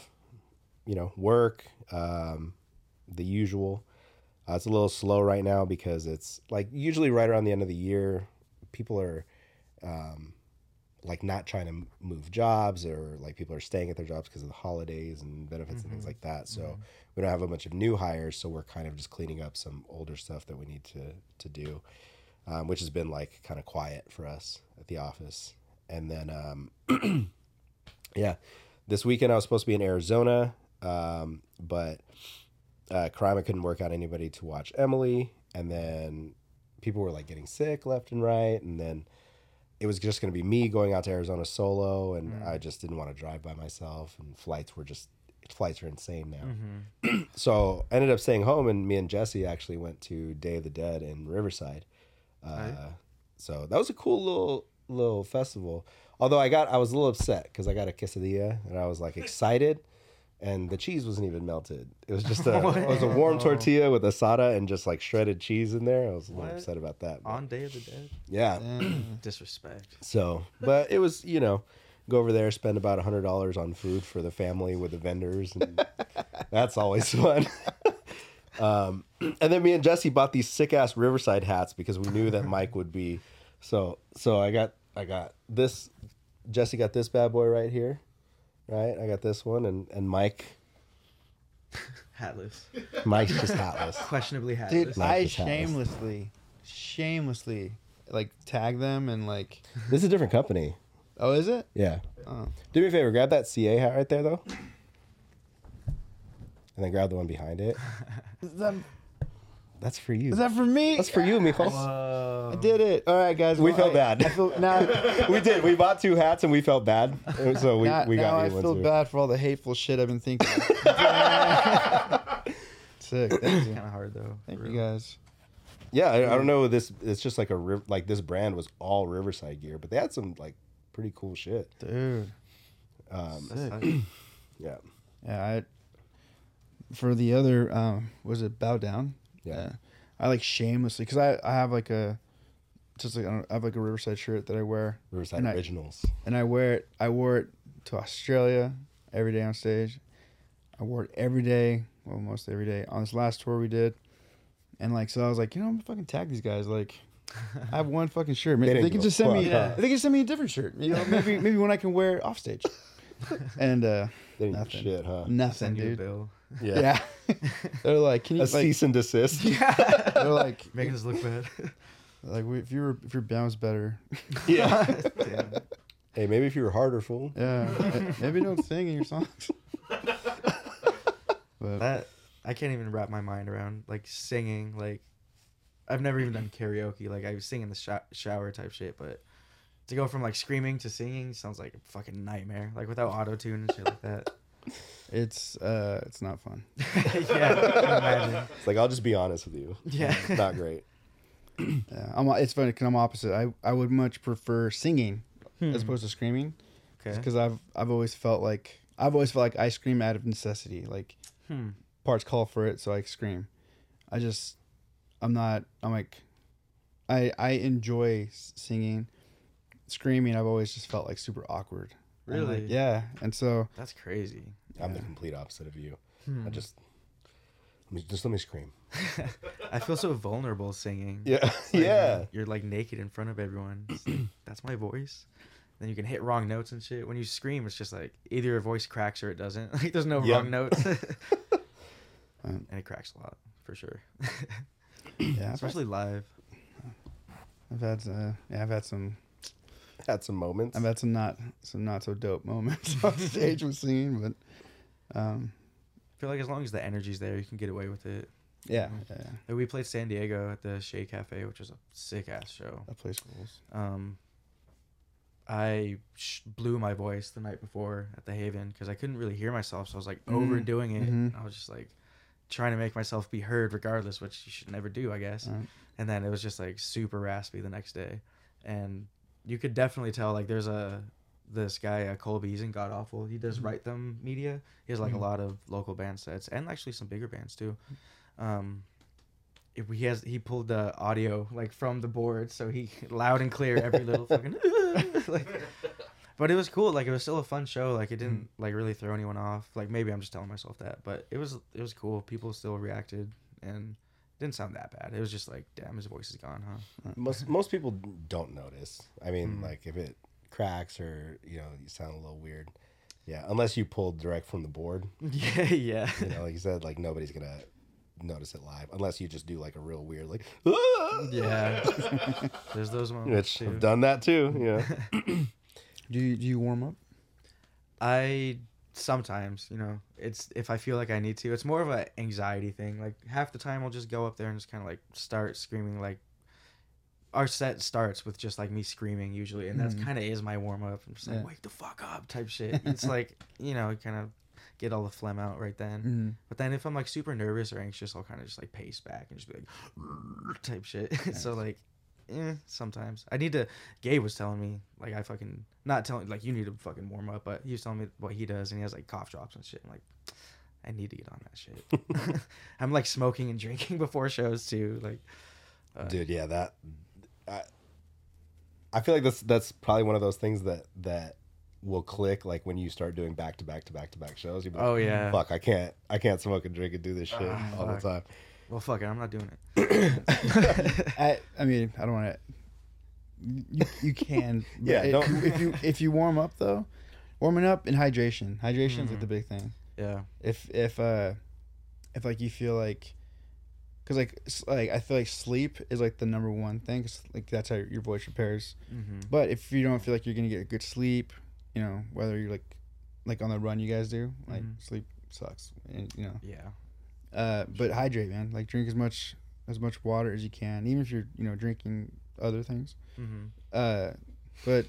you know, work, um, the usual. Uh, it's a little slow right now because it's like usually right around the end of the year, people are, um, like not trying to move jobs or like people are staying at their jobs because of the holidays and benefits and things like that. So we don't have a bunch of new hires, so we're kind of just cleaning up some older stuff that we need to to do, um, which has been like kind of quiet for us at the office. And then, um, yeah, this weekend I was supposed to be in Arizona, um, but uh, crime I couldn't work out anybody to watch Emily, and then people were like getting sick left and right, and then it was just going to be me going out to Arizona solo, and I just didn't want to drive by myself, and flights were just flights are insane now. so I ended up staying home, and me and Jesse actually went to Day of the Dead in Riverside. Uh, So that was a cool little little festival. Although I got I was a little upset because I got a quesadilla and I was like excited, and the cheese wasn't even melted. It was just a it was a warm tortilla with asada and just like shredded cheese in there. I was a little What? upset about that. but- On Day of the Dead. yeah. Disrespect. So, but it was you know go over there spend about a hundred dollars on food for the family with the vendors and that's always fun. um, and then me and Jesse bought these sick ass Riverside hats because we knew that Mike would be. So so I got I got this. Jesse got this bad boy right here, right? I got this one and and Mike Hatless. Mike's just hatless. Questionably hatless. Dude, Mike I is hatless. shamelessly, shamelessly, like tag them and like. This is a different company. Oh, is it? Yeah. Oh. Do me a favor, grab that CA hat right there though. And then grab the one behind it. that, That's for you. is that for me? That's for you, Mijo. I did it. All right, guys. We well, felt I- bad. I feel now. we did. We bought two hats and we felt bad. So we, now, we got now I feel too. bad for all the hateful shit I've been thinking. Sick. Thank you. kind of hard though. Thank for you guys. Yeah, I, I don't know. This it's just like a like this brand was all Riverside gear, but they had some like pretty cool shit. Dude. Um, Sick. yeah, Yeah, I for the other um was it bow down? Yeah. I like shamelessly because I I have like a just like I, don't, I have like a Riverside shirt that I wear Riverside and I- Originals. and I wear it I wore it to Australia every day on stage. I wore it every day, well most every day on this last tour we did. And like so I was like, you know, I'm gonna fucking tag these guys like I have one fucking shirt. Maybe They they, didn't can give a just send me fuck, huh? they can send me a different shirt. You know, maybe maybe one I can wear it off stage. And uh They didn't give a nothing. shit, huh? Nothing, Send you a dude. Bill. Yeah, Yeah. They're like, can you a like cease and desist. Yeah. They're like Making us look bad. like if your if your band's better. yeah. Damn. hey, maybe if you were harder, fool. Yeah. maybe don't sing in your songs. But That I can't even wrap my mind around like singing. Like I've never even done karaoke. Like I was singing the sho- shower type shit, but to go from like screaming to singing sounds like a fucking nightmare. Like without auto tune and shit like that. It's uh it's not fun. yeah, imagine. It's like I'll just be honest with you. Yeah. It's not great. Yeah, I'm it's funny because I'm opposite. I I would much prefer singing as opposed to screaming. Okay. Because I've I've always felt like I've always felt like I scream out of necessity. Like Hmm. parts call for it, so I scream. I just I'm not. I'm like I I enjoy s- singing. Screaming, I've always just felt like super awkward. And, like, Really? yeah, and so That's crazy. I'm the complete opposite of you. Hmm. I just, let me, just let me scream. I feel so vulnerable singing. Yeah, like, yeah. You're like naked in front of everyone. Like, That's my voice. Then you can hit wrong notes and shit. When you scream, it's just like either your voice cracks or it doesn't. Like there's no Yep. wrong notes. Um, and it cracks a lot for sure. yeah, I've, Especially live. I've had uh, yeah, I've had some Had some moments. I've had some not some not so dope moments on stage with singing, but um, I feel like as long as the energy's there, you can get away with it. yeah, yeah, yeah, Like, we played San Diego at the Che Cafe, which was a sick ass show. that place rules. Um, I sh- blew my voice the night before at the Haven because I couldn't really hear myself, so I was like overdoing it. mhm. I was just like trying to make myself be heard regardless, which you should never do, I guess. Right. And then it was just like super raspy the next day, and you could definitely tell like there's a this guy uh, Colby. He's in God Awful. He does Write Them Media. He has like a lot of local band sets and actually some bigger bands too. Um, if he has he pulled the audio like from the board, so he loud and clear every little fucking like. But it was cool. Like it was still a fun show. Like it didn't like really throw anyone off. Like maybe I'm just telling myself that, but it was it was cool. People still reacted and didn't sound that bad. It was just like, damn, his voice is gone, huh? most most people don't notice. I mean, Mm. like if it cracks or you know you sound a little weird. Yeah, unless you pulled direct from the board. yeah, yeah. You know, like you said, like nobody's gonna notice it live unless you just do like a real weird like. "Ah!" Yeah. There's those moments Which too. I've done that too. Yeah. Do you do you warm up? I sometimes, you know, it's if I feel like I need to. It's more of an anxiety thing. Like half the time I'll just go up there and just kind of like start screaming like our set starts with just like me screaming usually, and that's Mhm. kind of is my warm up. I'm just like, Yeah. wake the fuck up type shit. It's like you know, kind of get all the phlegm out right then. Mhm. But then if I'm like super nervous or anxious, I'll kind of just like pace back and just be like type shit. so like, eh, sometimes I need to. Gabe was telling me like I fucking not telling like you need to fucking warm up, but he was telling me what he does and he has like cough drops and shit. I'm like. I need to get on that shit. I'm like smoking and drinking before shows too. Like, uh, Dude, yeah, that I, I feel like that's that's probably one of those things that that will click like when you start doing back to back to back to back shows. You'll be like, Oh, yeah. fuck, I can't I can't smoke and drink and do this shit Ah, all the time. Well, fuck it, I'm not doing it. I I mean I don't want to. You, you can. Yeah, it- don't- if you if you warm up though, warming up and hydration. Hydration is like the big thing. Yeah. If if uh if like you feel like. Cause like like I feel like sleep is like the number one thing. 'cause, like that's how your voice repairs. Mhm. But if you don't feel like you're gonna get a good sleep, you know whether you're like like on the run you guys do, like Mhm. sleep sucks. And, you know. Yeah. Uh, but hydrate, man. Like drink as much as much water as you can, even if you're you know drinking other things. Mhm. Uh, but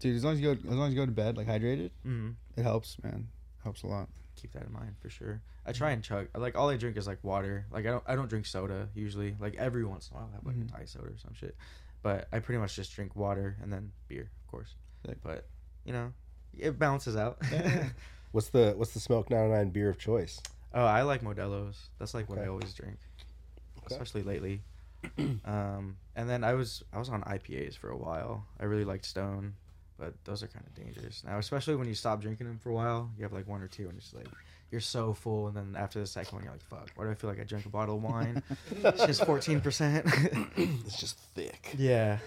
dude, as long as you go as long as you go to bed like hydrated, Mhm. it helps, man. Helps a lot. Keep that in mind for sure. I try and chug. Like all I drink is like water. Like I don't. I don't drink soda usually. Like every once in a while, I have like Mhm. a Thai soda or some shit. But I pretty much just drink water and then beer, of course. Sick. But you know, it balances out. What's the what's the Smoked 909 beer of choice? oh, I like Modelo's. That's like what I always drink, Okay. especially lately. um, and then I was I was on IPAs for a while. I really liked Stone, but those are kind of dangerous now, especially when you stop drinking them for a while. You have like one or two, and it's just like you're so full, and then after the second one, you're like, "Fuck, why do I feel like I drank a bottle of wine? it's just fourteen percent." It's just thick. yeah,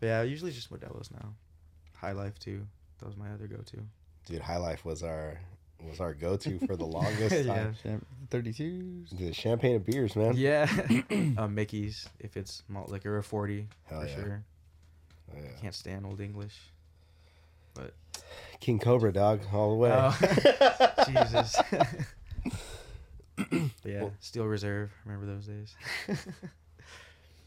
yeah. Usually just Modelo's now. High Life too. That was my other go-to. Dude, High Life was our was our go to for the longest Yeah. time. Thirty twos. The champagne and beers, man. Yeah, uh, Mickey's if it's malt liquor or forty Hell for yeah. sure. Oh, yeah. Can't stand old English. But King Cobra, dog, all the way. Oh, Jesus. But yeah, Steel Reserve. Remember those days?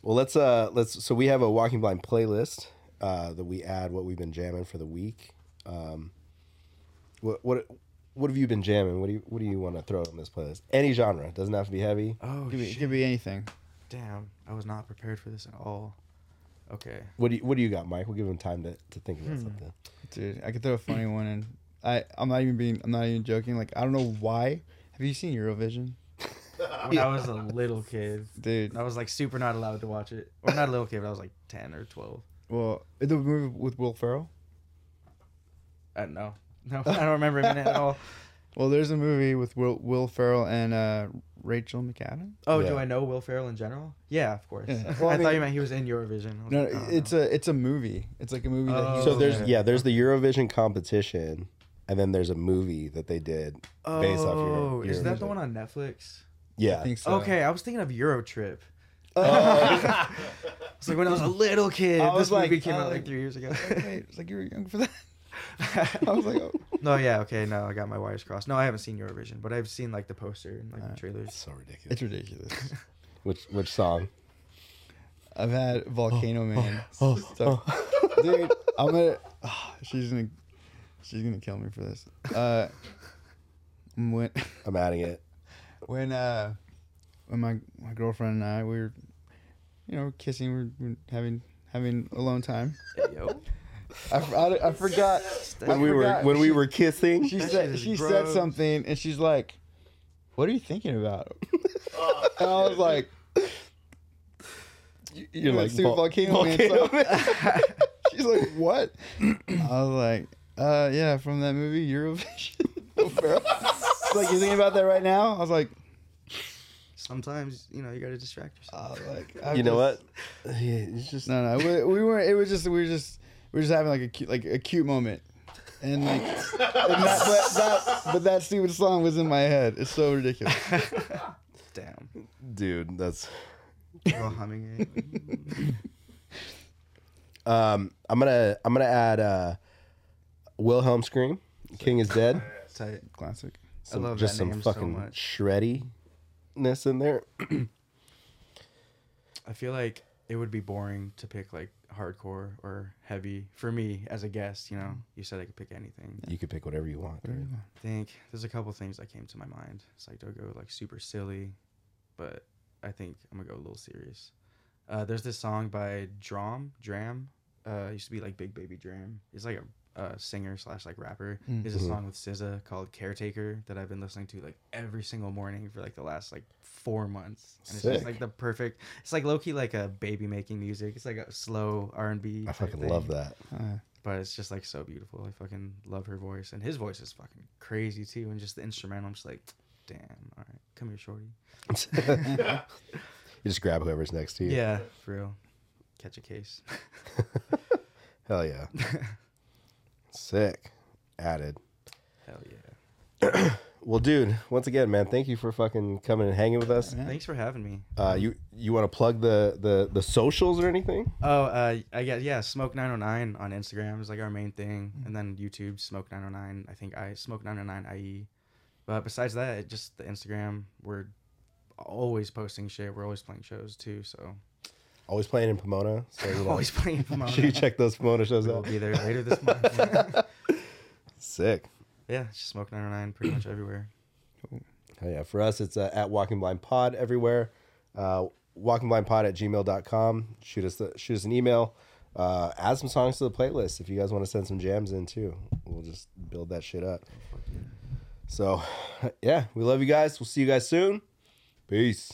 Well, let's uh let's so we have a Walking Blind playlist uh that we add what we've been jamming for the week. Um what what what have you been jamming? What do you what do you want to throw on this playlist? Any genre, doesn't have to be heavy. Oh, Could be, shit. could be anything. Damn, I was not prepared for this at all. Okay. What do you what do you got, Mike? We'll give him time to, to think about Hmm. something. Dude, I could throw a funny one in. I I'm not even being I'm not even joking. Like I don't know why. Have you seen Eurovision? When I was a little kid, Dude, I was like super not allowed to watch it. Or not a little kid, but I was like 10 or 12. well, the movie with Will Ferrell. Uh, no. No, I don't remember him in it at all. Well, there's a movie with Will Will Ferrell and uh, Rachel McAdams. Oh, Yeah. do I know Will Ferrell in general? Yeah, of course. Yeah. I, Well, I thought mean- you meant he was in Eurovision. Was No, like, oh, it's no. a it's a movie. It's like a movie that. Oh, He So there's okay. yeah, there's the Eurovision competition and then there's a movie that they did based off Euro, Oh, is that the one on Netflix? Yeah. I think so. Okay, I was thinking of Eurotrip. Oh. It's like when I was a little kid. I this was like- movie came I out like like- three years ago. Wait, it's like you were young for that. I was like, oh. no, yeah, okay, no, I got my wires crossed. No, I haven't seen Eurovision, but I've seen like the poster and like the Alright. trailers. so ridiculous. it's ridiculous. Which which song? I've had Volcano Man. oh, stuff. Dude, I'm gonna. she's gonna. She's gonna kill me for this. Uh, when I'm adding it. when uh when my my girlfriend and I we were, you know, kissing, we we're, we having having alone time. Hey, yo. I, f- I, I forgot When I we were forgot. when we were kissing. She said shit is she said something, and she's like, "What are you thinking about?" and I was like, You're like Super Vol- volcano, man. Volcano so- She's like, "What?" I was like, "Uh, yeah, from that movie Eurovision." She's like, "You thinking about that right now?" I was like, Sometimes you know you gotta distract yourself. I was like, I'm You know what? Yeah, it's just No, no, we, we weren't. It was just we were just we were just having like a cute, like a cute moment, and like, and that, but that but that stupid song was in my head. It's so ridiculous. Damn. dude. That's Girl humming it. um. I'm gonna I'm gonna add uh, Wilhelm scream. King is dead. Tight. Classic. Some, love just that some name so fucking much. shreddiness in there. I feel like it would be boring to pick like hardcore or heavy for me as a guest. You know, you said I could pick anything. You could pick whatever you want. dude. I think there's a couple things that came to my mind. It's like do I go like super silly, but I think I'm gonna go a little serious. Uh, there's this song by Drum Dram. Uh, used to be like Big Baby Dram. He's like a uh, singer slash like rapper. Mm. There's a Mhm. song with SZA called Caretaker that I've been listening to like every single morning for like the last like four months. And it's just like the perfect. It's like low key like a baby making music. It's like a slow R and B. I fucking love that. Uh, But it's just like so beautiful. I fucking love her voice, and his voice is fucking crazy too. And just the instrumental, I'm just like, damn. All right, come here, shorty. You just grab whoever's next to you. Yeah, for real. Catch a case. Hell yeah. Sick. Added. Hell yeah. Well, dude, once again, man, thank you for fucking coming and hanging with us. Thanks for having me. Uh, you you want to plug the, the the socials or anything? Oh, uh, I guess yeah. Smoke nine hundred nine on Instagram is like our main thing, Mm. and then YouTube Smoke nine hundred nine. I think I Smoke nine hundred nine IE. But besides that, just the Instagram. We're always posting shit. We're always playing shows too. So Always playing in Pomona. So you know, Always playing in Pomona. Should you check those Pomona shows We'll out? be there later this month. Sick. yeah, it's just Smoke nine hundred nine pretty much everywhere. Oh, yeah. For us, it's uh, at Walking Blind Pod everywhere. Uh, walkingblindpod at gmail.com. Shoot us, the, shoot us an email. Uh, add some songs to the playlist if you guys want to send some jams in too. We'll just build that shit up. So, yeah, we love you guys. We'll see you guys soon. Peace.